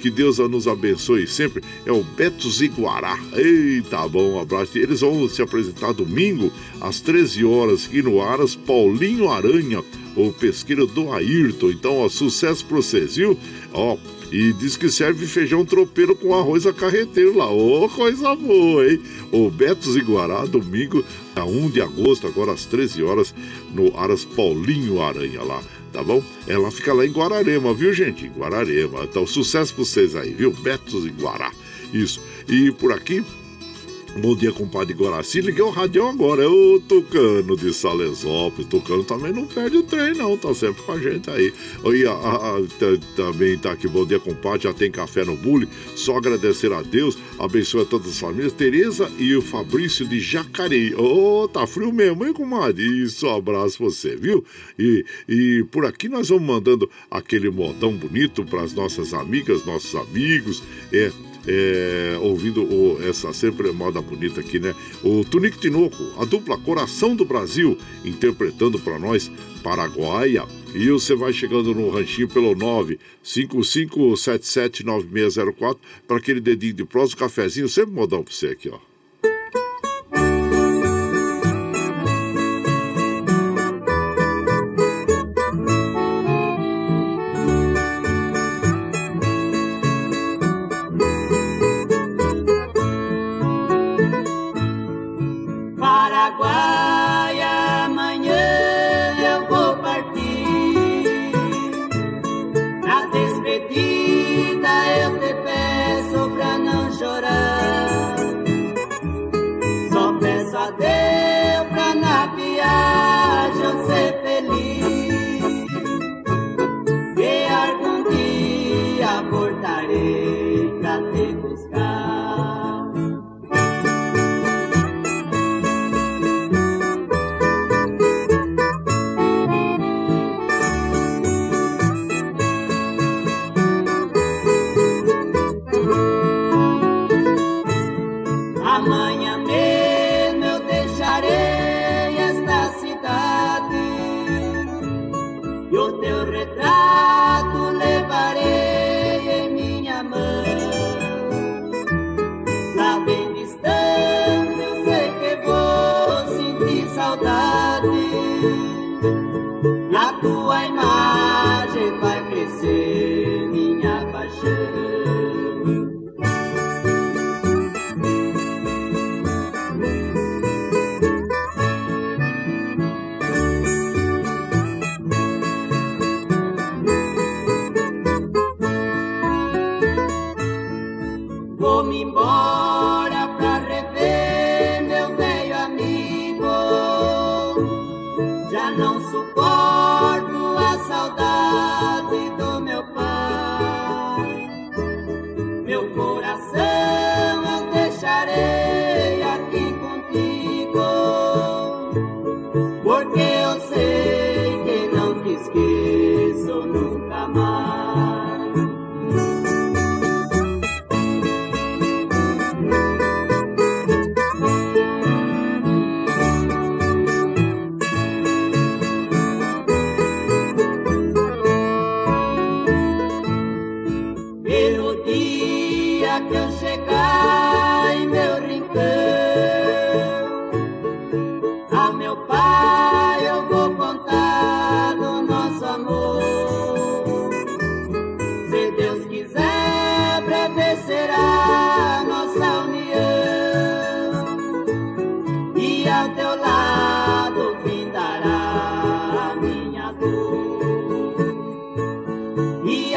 Que Deus nos abençoe sempre. É o Beto Ziguará. Eita, bom, um abraço. Eles vão se apresentar domingo às 13 horas aqui no Aras Paulinho Aranha, o pesqueiro do Ayrton. Então, ó, sucesso pra vocês, viu? Ó, e diz que serve feijão tropeiro com arroz a carreteiro lá. Ô, oh, coisa boa, hein? O Beto Ziguará, domingo, a 1 de agosto, agora às 13 horas, no Aras Paulinho Aranha lá tá bom? Ela fica lá em Guararema, viu, gente? Em Guararema. Então, sucesso pra vocês aí, viu? Betos e Guará. Isso. E por aqui, Bom dia, compadre Guaraci. Liguei o radião agora. É o Tucano de Salesópolis. Tucano também não perde o trem, não. Tá sempre com a gente aí. E a, a, a, também tá aqui. Bom dia, compadre. Já tem café no bule. Só agradecer a Deus. Abençoe todas as famílias. Tereza e o Fabrício de Jacareí. Ô, oh, tá frio mesmo, hein, comadre? Isso, um abraço você, viu? E, e por aqui nós vamos mandando aquele modão bonito para as nossas amigas, nossos amigos. É, é, ouvindo o, essa sempre moda bonita aqui, né? O Tunico Tinoco, a dupla Coração do Brasil, interpretando para nós Paraguaia. E você vai chegando no ranchinho pelo 955779604 para aquele dedinho de prosa, um cafezinho, sempre modão para você aqui, ó.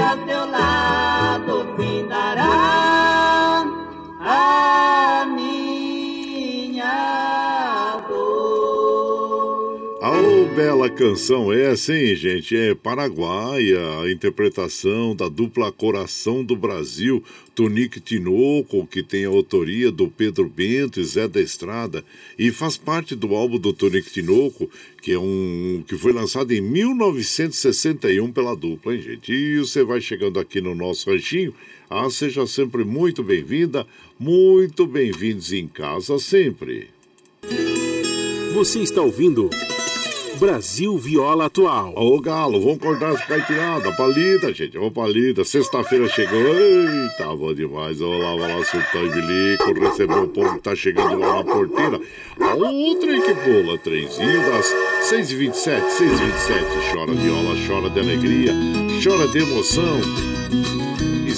a teu lado. Canção é essa, hein, gente? É paraguaia, a interpretação da dupla Coração do Brasil, Tonique Tinoco, que tem a autoria do Pedro Bento e Zé da Estrada, e faz parte do álbum do Tonique Tinoco, que é um que foi lançado em 1961 pela dupla, hein, gente? E você vai chegando aqui no nosso ranchinho, ah, seja sempre muito bem-vinda, muito bem-vindos em casa sempre. Você está ouvindo Brasil Viola Atual. Ô Galo, vamos cortar as caipiradas, palida, gente, ô palida. Sexta-feira chegou, eita, bom demais. Olá, olá, lá, Sultão e recebeu o povo que tá chegando lá na porteira. Outra que pula, trenzinho das 6h27, 6h27. Chora viola, chora de alegria, chora de emoção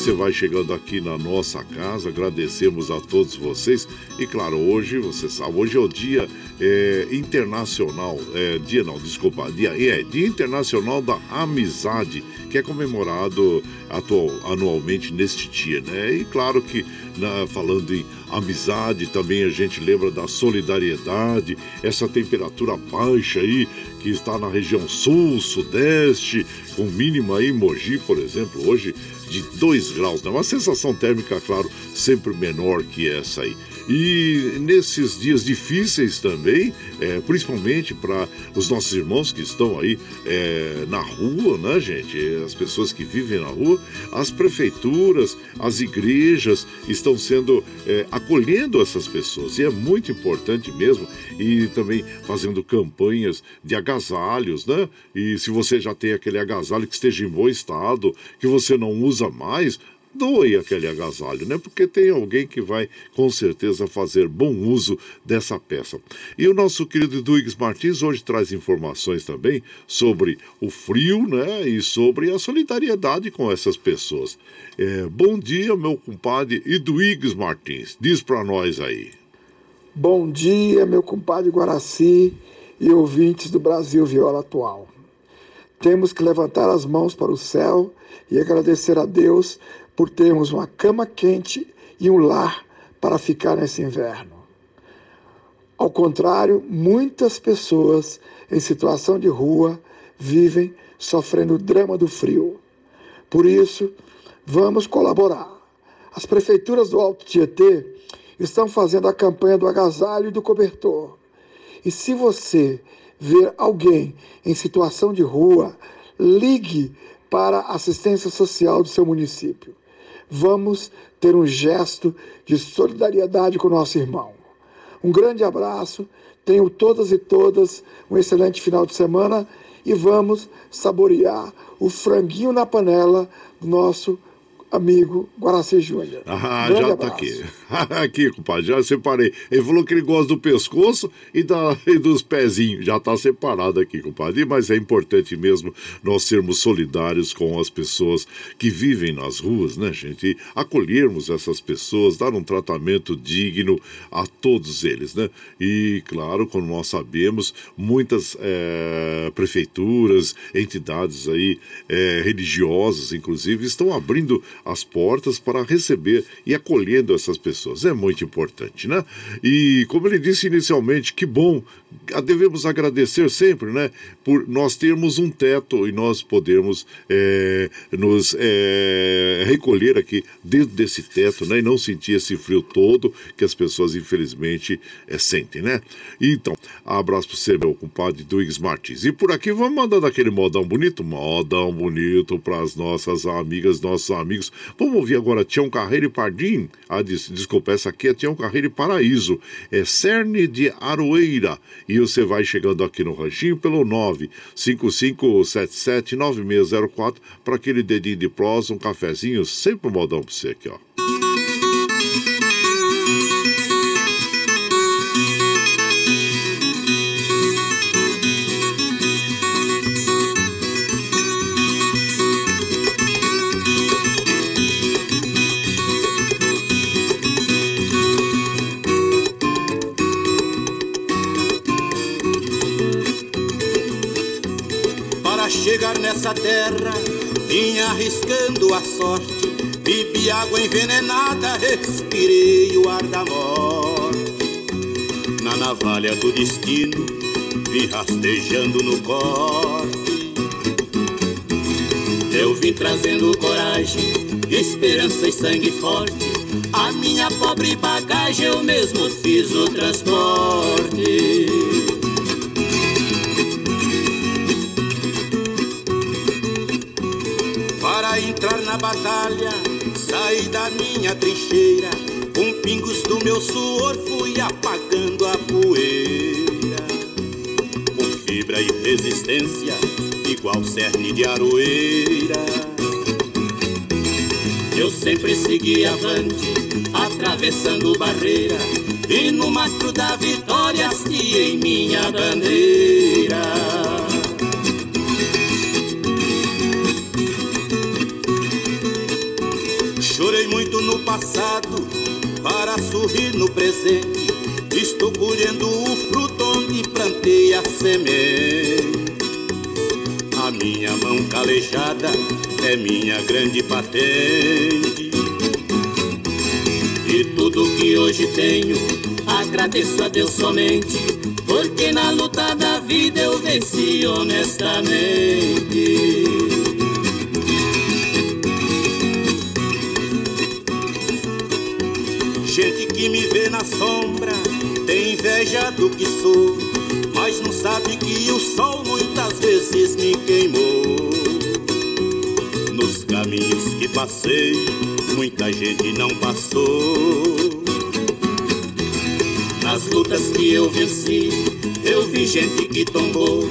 você vai chegando aqui na nossa casa, agradecemos a todos vocês. E claro, hoje, você sabe, hoje é o dia é, internacional, é, dia não, desculpa, dia, é, dia internacional da amizade, que é comemorado atual, anualmente neste dia, né? E claro que na, falando em amizade, também a gente lembra da solidariedade, essa temperatura baixa aí que está na região sul, sudeste, com mínima aí, Mogi, por exemplo, hoje de 2 graus, né? Uma sensação térmica, claro, sempre menor que essa aí. E nesses dias difíceis também, é, principalmente para os nossos irmãos que estão aí é, na rua, né, gente? As pessoas que vivem na rua, as prefeituras, as igrejas estão sendo é, acolhendo essas pessoas e é muito importante mesmo e também fazendo campanhas de agasalhos, né? E se você já tem aquele agasalho que esteja em bom estado, que você não usa mais, doe aquele agasalho, né? Porque tem alguém que vai com certeza fazer bom uso dessa peça. E o nosso querido Duígues Martins hoje traz informações também sobre o frio, né? E sobre a solidariedade com essas pessoas. É, bom dia, meu compadre Eduígues Martins. Diz para nós aí. Bom dia, meu compadre Guaraci e ouvintes do Brasil Viola Atual. Temos que levantar as mãos para o céu e agradecer a Deus por termos uma cama quente e um lar para ficar nesse inverno. Ao contrário, muitas pessoas em situação de rua vivem sofrendo o drama do frio. Por isso, vamos colaborar. As prefeituras do Alto Tietê estão fazendo a campanha do agasalho e do cobertor. E se você ver alguém em situação de rua, ligue para a assistência social do seu município vamos ter um gesto de solidariedade com o nosso irmão. Um grande abraço, tenham todas e todas um excelente final de semana e vamos saborear o franguinho na panela do nosso amigo Guaraci Júnior. Ah, Grande já tá aqui. aqui, compadre, já separei. Ele falou que ele gosta do pescoço e, da, e dos pezinhos. Já tá separado aqui, compadre. Mas é importante mesmo nós sermos solidários com as pessoas que vivem nas ruas, né, gente? E acolhermos essas pessoas, dar um tratamento digno a todos eles, né? E, claro, como nós sabemos, muitas é, prefeituras, entidades aí é, religiosas, inclusive, estão abrindo as portas para receber e acolhendo essas pessoas. É muito importante, né? E como ele disse inicialmente, que bom, devemos agradecer sempre, né? Por nós termos um teto e nós podermos é, nos é, recolher aqui dentro desse teto, né? E não sentir esse frio todo que as pessoas, infelizmente, é, sentem, né? Então, abraço para você, meu compadre Duígues Martins. E por aqui vamos mandando aquele modão bonito, modão bonito para as nossas amigas, nossos amigos Vamos ouvir agora Tião Carreiro e Pardim. Ah, des, desculpa, essa aqui é Tião Carreiro e Paraíso. É Cerne de Aroeira. E você vai chegando aqui no ranchinho pelo 955779604 para aquele dedinho de prosa, um cafezinho, sempre um modão para você aqui, ó. Nessa terra, vinha arriscando a sorte. Bebi água envenenada, respirei o ar da morte. Na navalha do destino, vi rastejando no corte. Eu vim trazendo coragem, esperança e sangue forte. A minha pobre bagagem eu mesmo fiz o transporte. Na batalha, saí da minha trincheira. Com pingos do meu suor fui apagando a poeira. Com fibra e resistência, igual cerne de aroeira. Eu sempre segui avante, atravessando barreira. E no mastro da vitória hasteei minha bandeira. Passado para sorrir no presente. Estou colhendo o fruto onde plantei a semente. A minha mão calejada é minha grande patente. E tudo que hoje tenho, agradeço a Deus somente. Porque na luta da vida eu venci honestamente. Que sou, mas não sabe que o sol muitas vezes me queimou. Nos caminhos que passei, muita gente não passou. Nas lutas que eu venci, eu vi gente que tombou.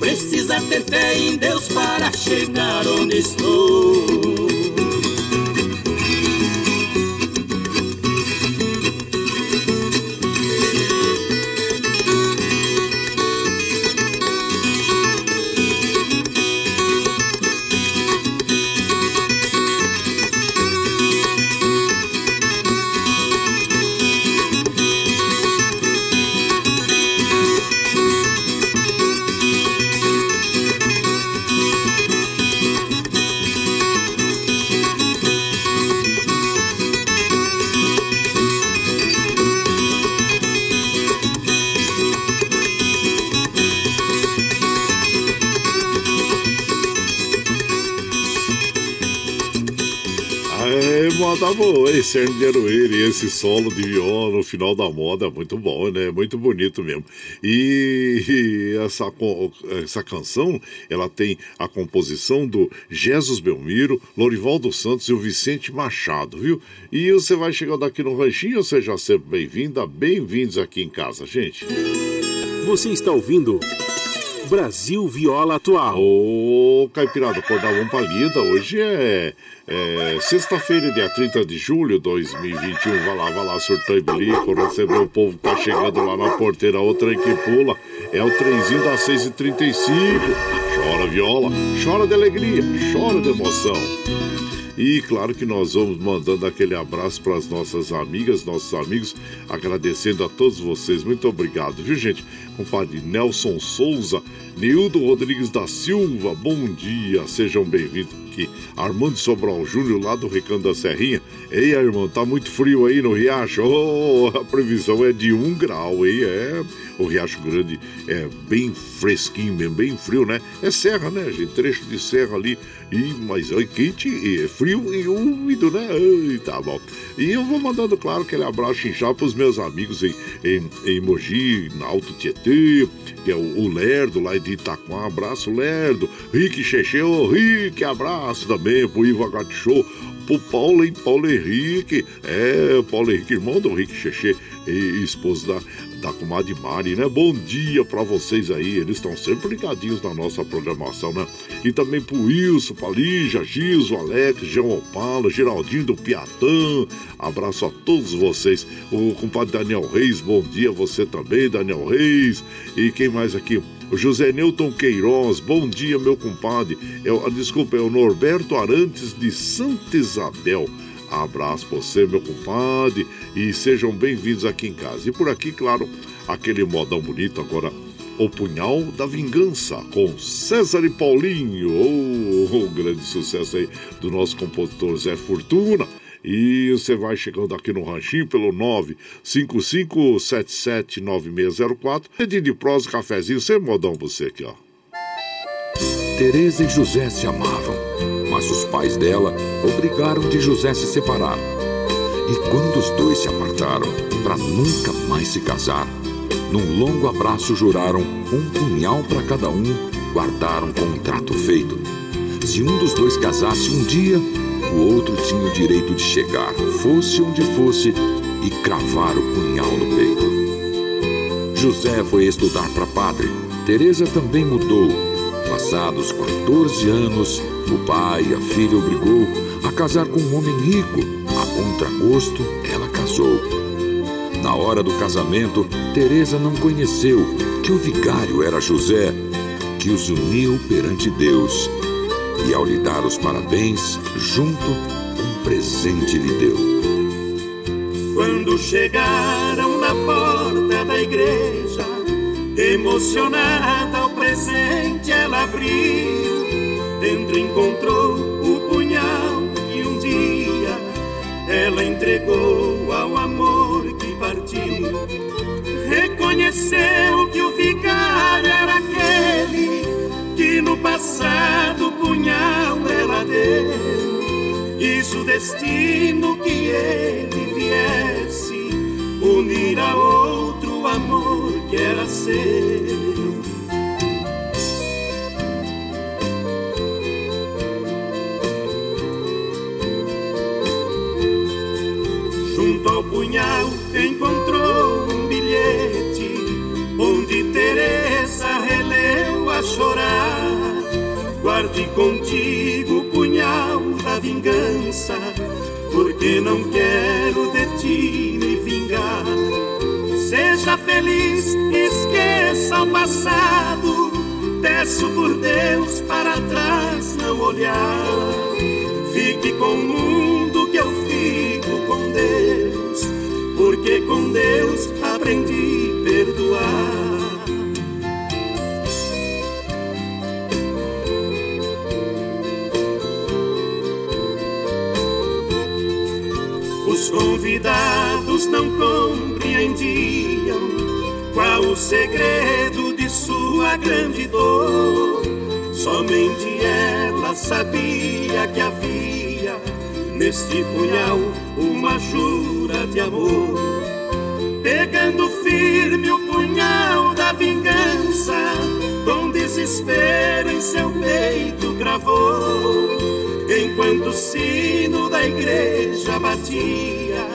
Precisa ter fé em Deus para chegar onde estou. Bom, hein? Cerne de Aroeira e esse solo de viola no final da moda, muito bom, né? Muito bonito mesmo. E, essa, essa canção, ela tem a composição do Jesus Belmiro, Lorival dos Santos e o Vicente Machado, viu? E você vai chegando aqui no Ranchinho, seja sempre bem-vinda, bem-vindos aqui em casa, gente. Você está ouvindo... Brasil Viola Atual. Ô, Caipirada, acordar vamos pra lida. Hoje é, é sexta-feira, dia 30 de julho de 2021. Vai lá, vai lá, surtou e bilico, receber o povo que tá chegando lá na porteira. O trem que pula é o trenzinho das 6h35. Chora viola, chora de alegria, chora de emoção. E claro que nós vamos mandando aquele abraço para as nossas amigas, nossos amigos, agradecendo a todos vocês. Muito obrigado, viu, gente? Compadre Nelson Souza, Nildo Rodrigues da Silva, bom dia, sejam bem-vindos aqui. Armando Sobral Júnior, lá do Recanto da Serrinha. Ei, irmão, tá muito frio aí no Riacho? Oh, a previsão é de um grau, hein? É o Riacho Grande é bem fresquinho mesmo, bem frio, né? É serra, né, gente? Trecho de serra ali, e, mas é quente, e é frio e úmido, né? Ai, tá bom. E eu vou mandando, claro, aquele abraço inchado pros meus amigos em, em, em Mogi, na Alto Tietê, que é o, o Lerdo lá de Itaquá. Abraço, Lerdo. Rick Cheche, ô Rick, abraço também pro Ivo Show pro Paulo, hein? Paulo Henrique. É, Paulo Henrique, irmão do Rick Cheche esposo da, da comadre Mari, né? Bom dia para vocês aí. Eles estão sempre ligadinhos na nossa programação, né? E também pro Wilson, pra Lígia, Giso, Alex, João Opala, Geraldinho do Piatã. Abraço a todos vocês. O compadre Daniel Reis, bom dia. Você também, Daniel Reis. E quem mais aqui? O José Newton Queiroz, bom dia, meu compadre. É, desculpa, é o Norberto Arantes de Santa Isabel. Abraço pra você, meu compadre, e sejam bem-vindos aqui em casa. E por aqui, claro, aquele modão bonito agora. O Punhal da Vingança, com César e Paulinho. Oh, um grande sucesso aí do nosso compositor Zé Fortuna. E você vai chegando aqui no ranchinho pelo 955779604. Pedido de prosa, cafezinho, sem modão você aqui, ó. Tereza e José se amavam, mas os pais dela obrigaram de José se separar. E quando os dois se apartaram, para nunca mais se casar, num longo abraço juraram um punhal para cada um, guardaram contrato feito. Se um dos dois casasse um dia, o outro tinha o direito de chegar, fosse onde fosse, e cravar o punhal no peito. José foi estudar para padre. Teresa também mudou. Passados 14 anos, o pai e a filha obrigou a casar com um homem rico. A contragosto, ela casou. Na hora do casamento, Teresa não conheceu que o vigário era José, que os uniu perante Deus e ao lhe dar os parabéns, junto, um presente lhe deu. Quando chegaram na porta da igreja, emocionada ao presente ela abriu. Dentro encontrou o punhal que um dia ela entregou ao amor que partiu. Reconheceu que o vigário era aquele que no passado punhal ela deu. Quis o destino que ele viesse unir a outro amor que era seu. Punhal encontrou um bilhete onde Teresa releu a chorar. Guarde contigo o punhal da vingança, porque não quero de ti me vingar. Seja feliz, esqueça o passado. Peço por Deus para trás não olhar. Fique com o porque com Deus aprendi a perdoar. Os convidados não compreendiam qual o segredo de sua grande dor. Somente ela sabia que havia nesse punhal uma jura de amor. Pegando firme o punhal da vingança, com desespero em seu peito gravou. Enquanto o sino da igreja batia,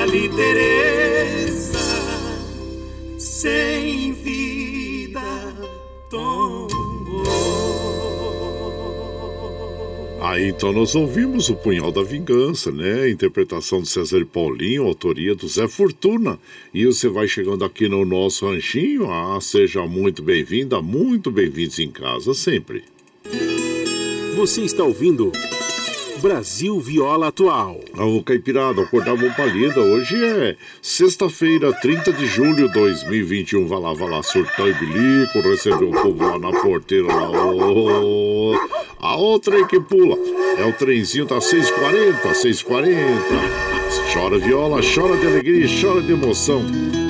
ali Teresa, sem Aí então nós ouvimos o Punhal da Vingança, né? Interpretação de César Paulinho, autoria do Zé Fortuna. E você vai chegando aqui no nosso ranchinho. Ah, seja muito bem-vinda, muito bem-vindos em casa sempre. Você está ouvindo Brasil Viola Atual. Ô Caipirada, acordava um palida. Hoje é sexta-feira, 30 de julho de 2021. Vai lá, vai lá, surtar e bilico, recebeu o povo lá na porteira. Lá, oh, a outra aí que pula é o trenzinho da 640, 640. Chora viola, chora de alegria, chora de emoção.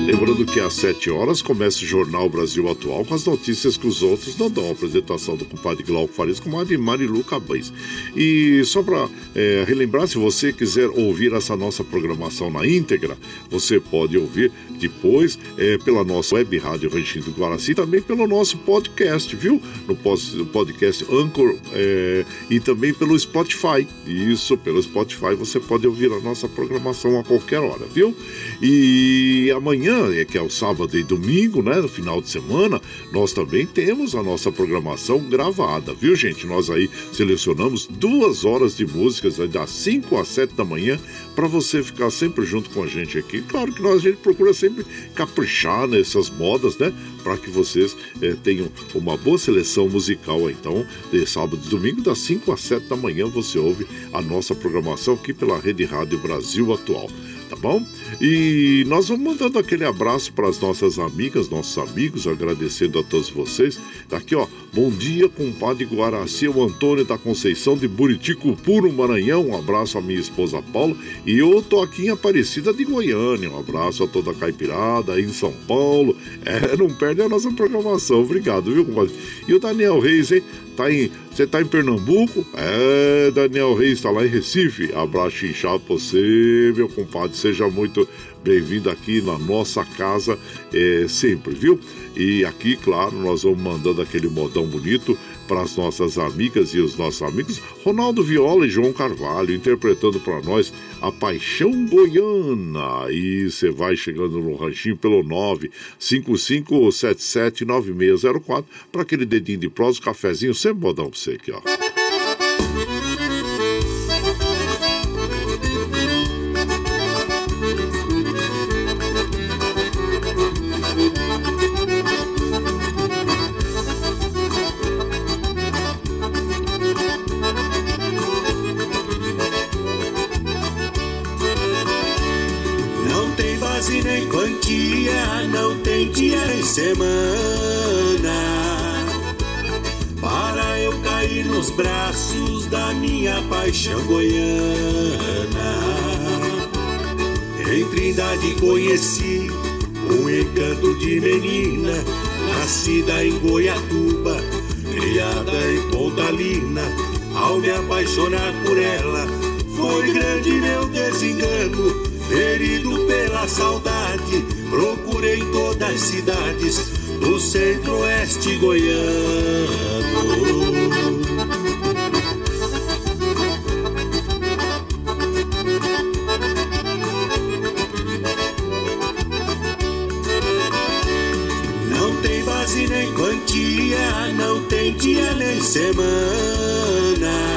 Lembrando que às 7 horas começa o Jornal Brasil Atual com as notícias que os outros não dão. A apresentação do compadre Glauco Farias com a Marilu Cabães. E só para é, relembrar, se você quiser ouvir essa nossa programação na íntegra, você pode ouvir depois é, pela nossa web rádio Ranchinho do Guaraci, também pelo nosso podcast, viu? No podcast Anchor é, e também pelo Spotify. Isso, pelo Spotify você pode ouvir a nossa programação a qualquer hora, viu? E amanhã é que é o sábado e domingo, né? No final de semana, nós também temos a nossa programação gravada, viu, gente? Nós aí selecionamos duas horas de músicas, das 5 às 7 da manhã, para você ficar sempre junto com a gente aqui. Claro que nós a gente procura sempre caprichar nessas modas, né? Para que vocês é, tenham uma boa seleção musical. Então, de sábado e domingo, das 5 às 7 da manhã, você ouve a nossa programação aqui pela Rede Rádio Brasil Atual tá bom? E nós vamos mandando aquele abraço para as nossas amigas, nossos amigos, agradecendo a todos vocês. Daqui, ó, bom dia, compadre Guaraci, o Antônio da Conceição de Buritico Puro, Maranhão. Um abraço à minha esposa Paula. E eu tô aqui em Aparecida de Goiânia. Um abraço a toda a Caipirada aí em São Paulo. É, não perde a nossa programação. Obrigado, viu, compadre? E o Daniel Reis, hein? Tá em, você tá em Pernambuco? É, Daniel Reis está lá em Recife. Abraço inchado pra você, meu compadre. Seja muito bem-vindo aqui na nossa casa é, sempre, viu? E aqui, claro, nós vamos mandando aquele modão bonito para as nossas amigas e os nossos amigos. Ronaldo Viola e João Carvalho interpretando para nós a Paixão Goiana. E você vai chegando no ranchinho pelo 955779604 para aquele dedinho de prosa, cafezinho, sempre modão para você aqui, ó. Um encanto de menina, nascida em Goiatuba, criada em Pontalina. Ao me apaixonar por ela, foi grande meu desengano Ferido pela saudade, procurei todas as cidades do centro-oeste goiano. Tem dia nem semana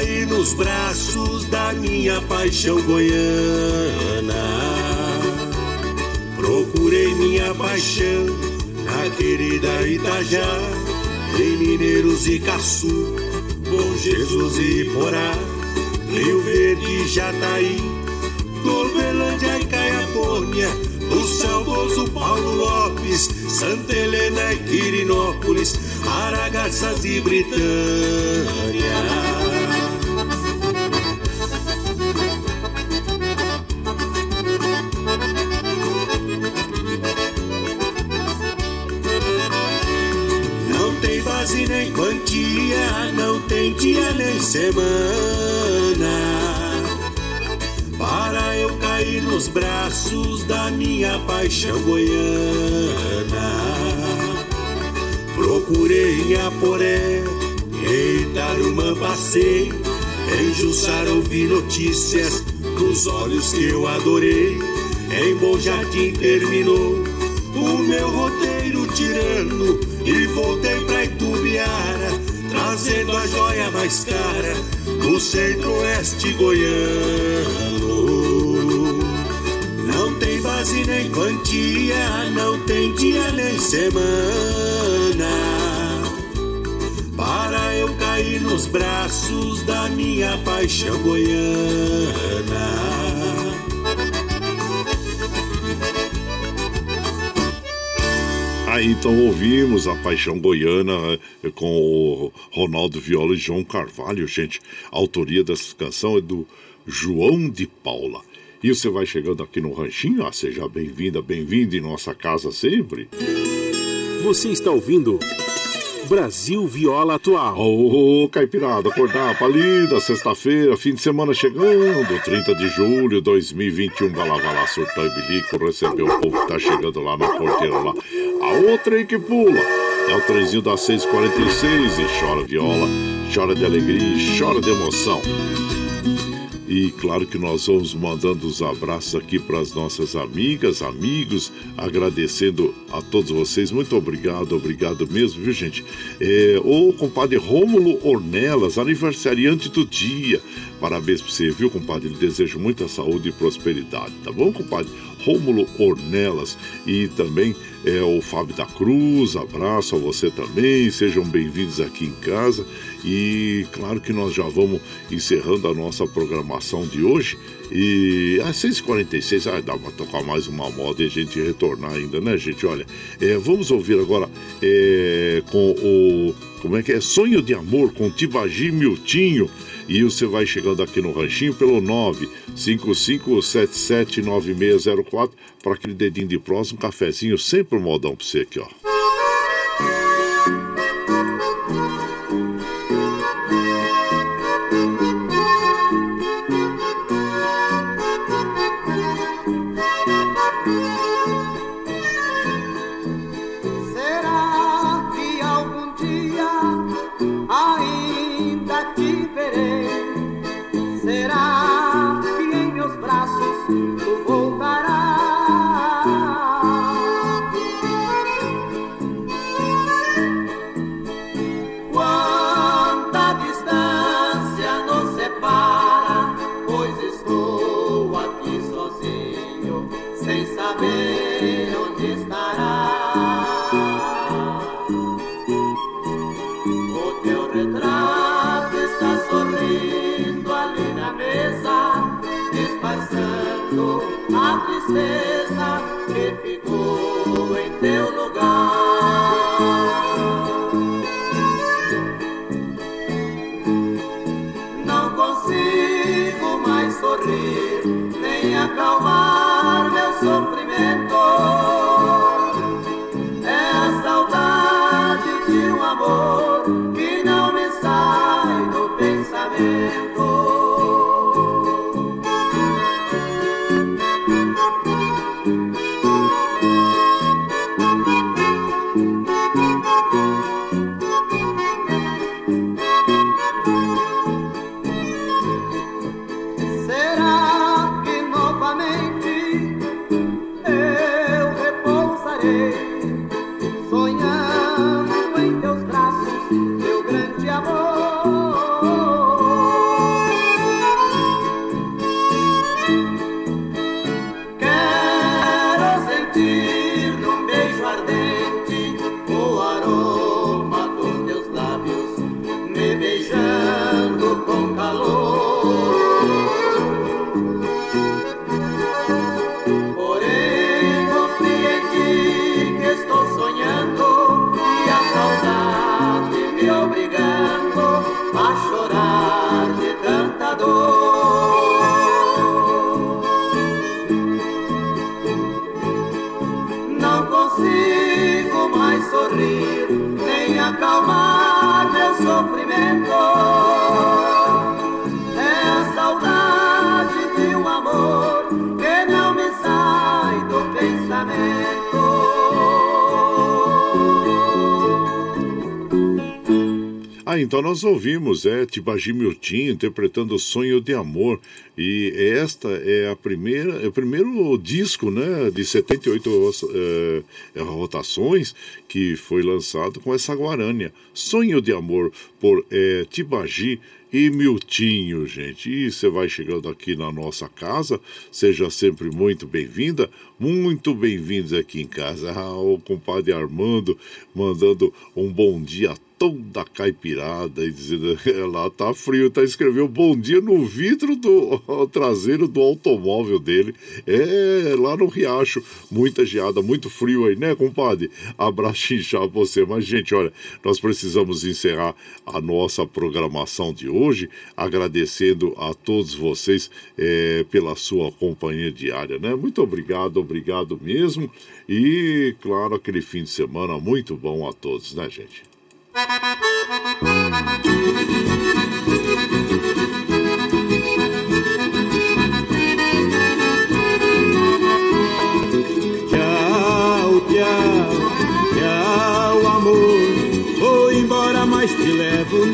caí nos braços da minha paixão goiana. Procurei minha paixão na querida Itajá, em Mineiros e Caçu, Bom Jesus e Porá, Rio Verde e Jataí, Corvelândia e Caiapônia, o saudoso Paulo Lopes, Santa Helena e Quirinópolis, Aragaças e Britânia. nem quantia, não tem dia nem semana braços da minha paixão goiana. Procurei em Aporé, em Tarumã passei, em Jussara ouvi notícias dos olhos que eu adorei. Em Bom Jardim terminou o meu roteiro tirano e voltei pra fazendo a joia mais cara do centro-oeste goiano. Nem quantia, não tem dia nem semana para eu cair nos braços da minha paixão goiana. Aí então ouvimos a Paixão Goiana eh, com o Ronaldo Viola e João Carvalho, gente. A autoria dessa canção é do João de Paula. E você vai chegando aqui no Ranchinho, ah, seja bem-vinda, bem-vindo em nossa casa sempre. Você está ouvindo Brasil Viola Atual. Ô, oh, Caipirada, acordar, palida, sexta-feira, fim de semana chegando, 30 de julho de 2021, vai lá, vai lá, surtão e bilico, recebeu o povo que tá chegando lá na porteira lá. A outra aí que pula, é o trenzinho das 6h46 e chora viola, chora de alegria e chora de emoção. E claro que nós vamos mandando os abraços aqui para as nossas amigas, amigos, agradecendo a todos vocês. Muito obrigado, obrigado mesmo, viu, gente? É, o compadre Rômulo Ornelas, aniversariante do dia. Parabéns para você, viu, compadre? Ele deseja muita saúde e prosperidade, tá bom, compadre? Rômulo Ornelas e também é o Fábio da Cruz, abraço a você também, sejam bem-vindos aqui em casa e claro que nós já vamos encerrando a nossa programação de hoje e às 6h46, ah, dá para tocar mais uma moda e a gente retornar ainda, né, gente? Olha, é, vamos ouvir agora é, com o. Como é que é? Sonho de Amor com Tibagi Miltinho. E você vai chegando aqui no ranchinho pelo 955779604 para aquele dedinho de próximo, um cafezinho, sempre um modão para você aqui, ó. sufrimiento. Então nós ouvimos, é, Tibagi Miltinho interpretando Sonho de Amor. E esta é a primeira, é o primeiro disco, né, de 78 é, é, rotações que foi lançado com essa guarânia. Sonho de Amor, por é, Tibagi e Miltinho, gente. E você vai chegando aqui na nossa casa, seja sempre muito bem-vinda, muito bem-vindos aqui em casa. Ah, o compadre Armando mandando um bom dia a toda caipirada e dizendo lá tá frio, tá escrevendo bom dia no vidro do traseiro do automóvel dele. É lá no Riacho, muita geada, muito frio aí, né, compadre? Abraço inchado você. Mas, gente, olha, nós precisamos encerrar a nossa programação de hoje, agradecendo a todos vocês é, pela sua companhia diária, né? Muito obrigado, obrigado mesmo. E, claro, aquele fim de semana muito bom a todos, né, gente? Tchau,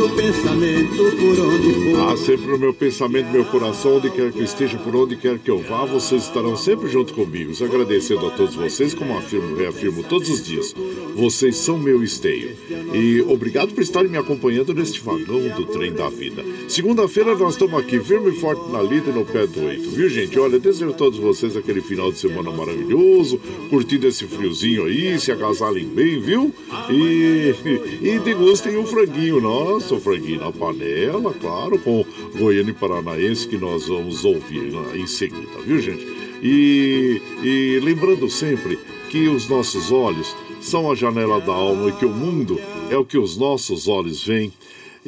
no pensamento por onde for. Ah, sempre no meu pensamento, meu coração, onde quer que eu esteja, por onde quer que eu vá, vocês estarão sempre junto comigo. Agradecendo a todos vocês, como afirmo, reafirmo todos os dias. Vocês são meu esteio. E obrigado por estarem me acompanhando neste vagão do trem da vida. Segunda-feira nós estamos aqui, firme e forte na lida e no pé do eito, viu, gente? Olha, desejo a todos vocês aquele final de semana maravilhoso, curtindo esse friozinho aí, se agasalhem bem, viu? E, e degustem o franguinho, nossa, o franguinho na panela, claro, com Goiânia Paranaense, que nós vamos ouvir em seguida, viu, gente? E, e lembrando sempre que os nossos olhos são a janela da alma e que o mundo é o que os nossos olhos veem.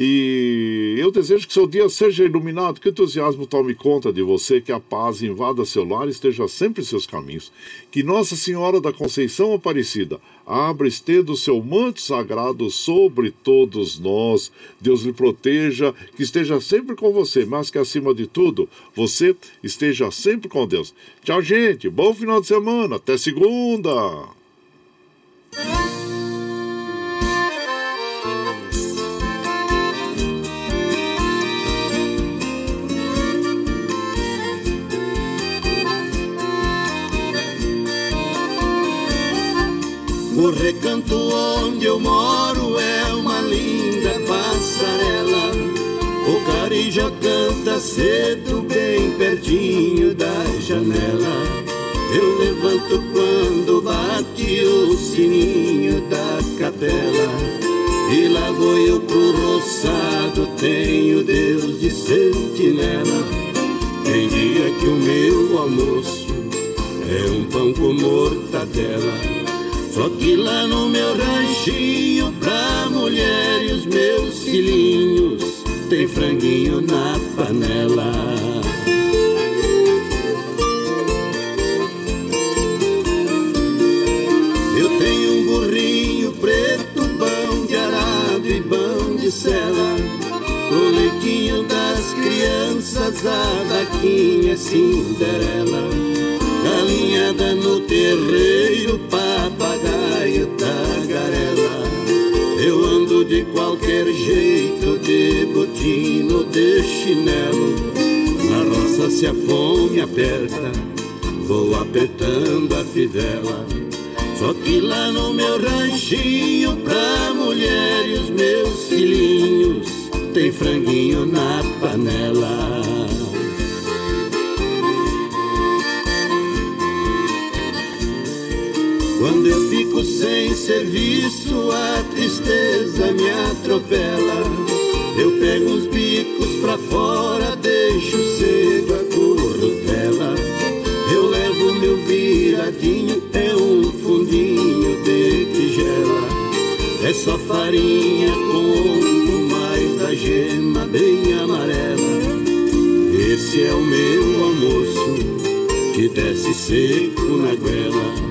E eu desejo que seu dia seja iluminado, que o entusiasmo tome conta de você, que a paz invada seu lar e esteja sempre em seus caminhos. Que Nossa Senhora da Conceição Aparecida abra estendo o seu manto sagrado sobre todos nós. Deus lhe proteja, que esteja sempre com você, mas que acima de tudo, você esteja sempre com Deus. Tchau, gente. Bom final de semana. Até segunda. O recanto onde eu moro é uma linda passarela. O carijó canta cedo, bem pertinho da janela. Eu levanto quando bate o sininho da capela. E lá vou eu pro roçado, tenho Deus de sentinela. Tem dia que o meu almoço é um pão com mortadela. Só que lá no meu ranchinho, pra mulher e os meus filhinhos, tem franguinho na panela. Eu tenho um burrinho preto, bom de arado e bom de sela. O leitinho das crianças, a vaquinha Cinderela. Galinhada no terreiro, qualquer jeito, de botino, de chinelo. Na roça se a fome aperta, vou apertando a fivela. Só que lá no meu ranchinho, pra mulher e os meus filhinhos, tem franguinho na panela. Quando eu sem serviço, a tristeza me atropela. Eu pego uns bicos pra fora, deixo cedo a corrutela. Eu levo meu viradinho, é um fundinho de tigela. É só farinha com mais a gema bem amarela. Esse é o meu almoço, que desce seco na goela.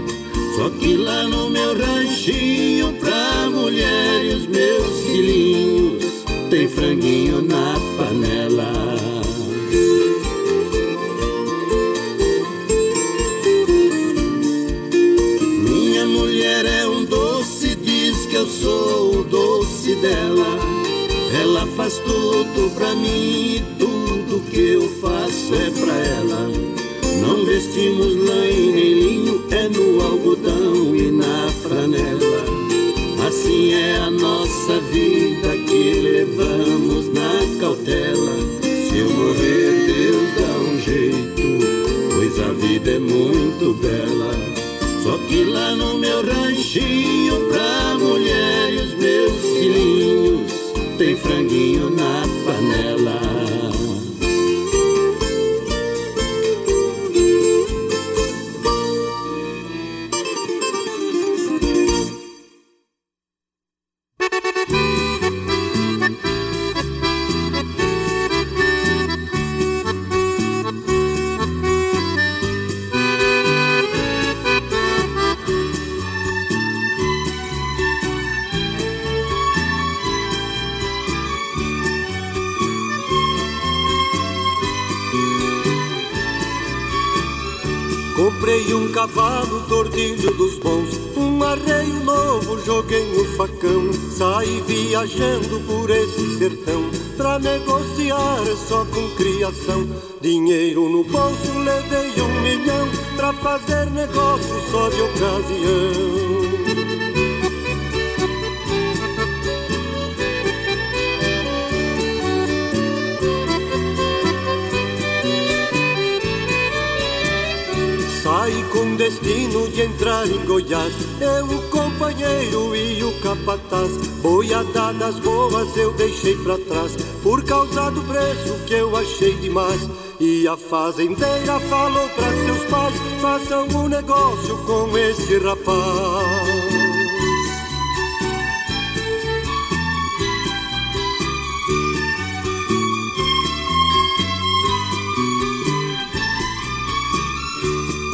Só que lá no meu ranchinho, pra mulher e os meus filhinhos, tem franguinho na panela. Minha mulher é um doce, diz que eu sou o doce dela. Ela faz tudo pra mim e tudo que eu faço é pra ela. Não vestimos lã e nem É a nossa vida que levamos na cautela. Se eu morrer, Deus dá um jeito, pois a vida é muito bela. Só que lá no meu ranchinho, saí viajando por esse sertão, pra negociar só com criação. Dinheiro no bolso, levei um milhão, pra fazer negócio só de ocasião. com destino de entrar em Goiás. Eu, o companheiro e o capataz, boiadadas boas eu deixei pra trás, por causa do preço que eu achei demais. E a fazendeira falou pra seus pais: façam um negócio com esse rapaz.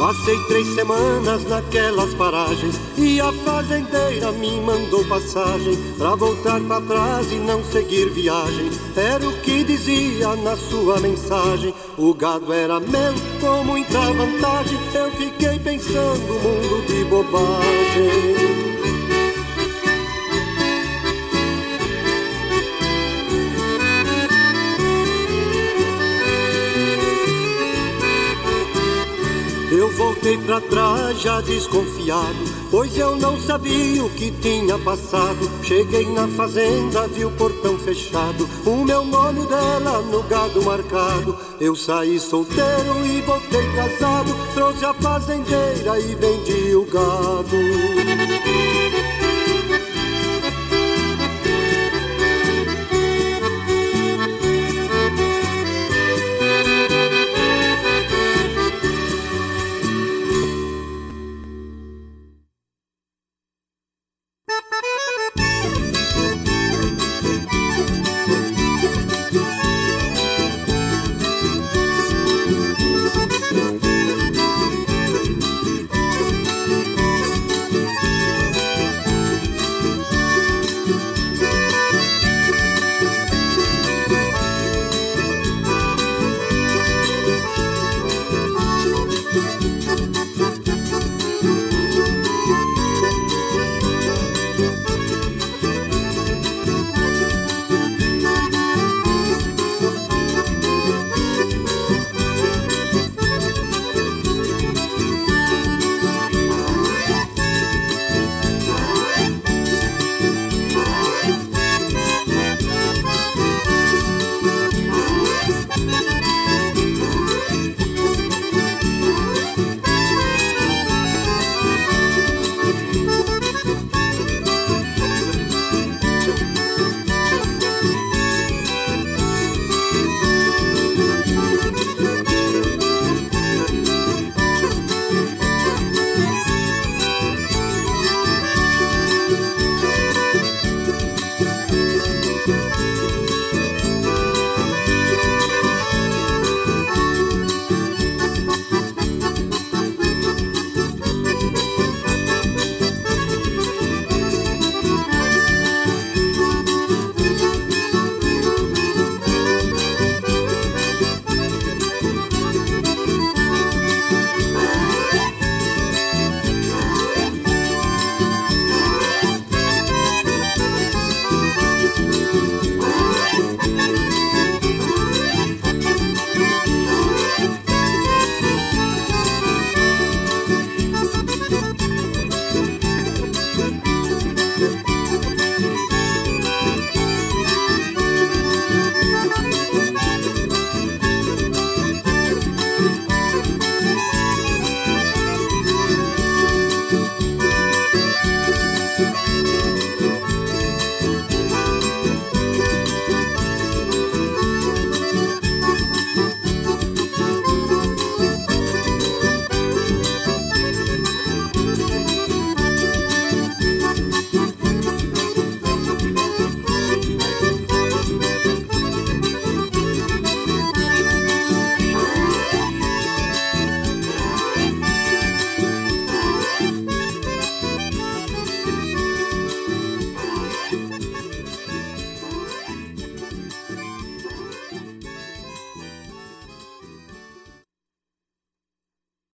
Passei três semanas naquelas paragens e a fazendeira me mandou passagem pra voltar pra trás e não seguir viagem. Era o que dizia na sua mensagem. O gado era meu com muita vantagem. Eu fiquei pensando mundo de bobagem. Voltei pra trás já desconfiado, pois eu não sabia o que tinha passado. Cheguei na fazenda, vi o portão fechado, o meu nome dela no gado marcado. Eu saí solteiro e voltei casado, trouxe a fazendeira e vendi o gado.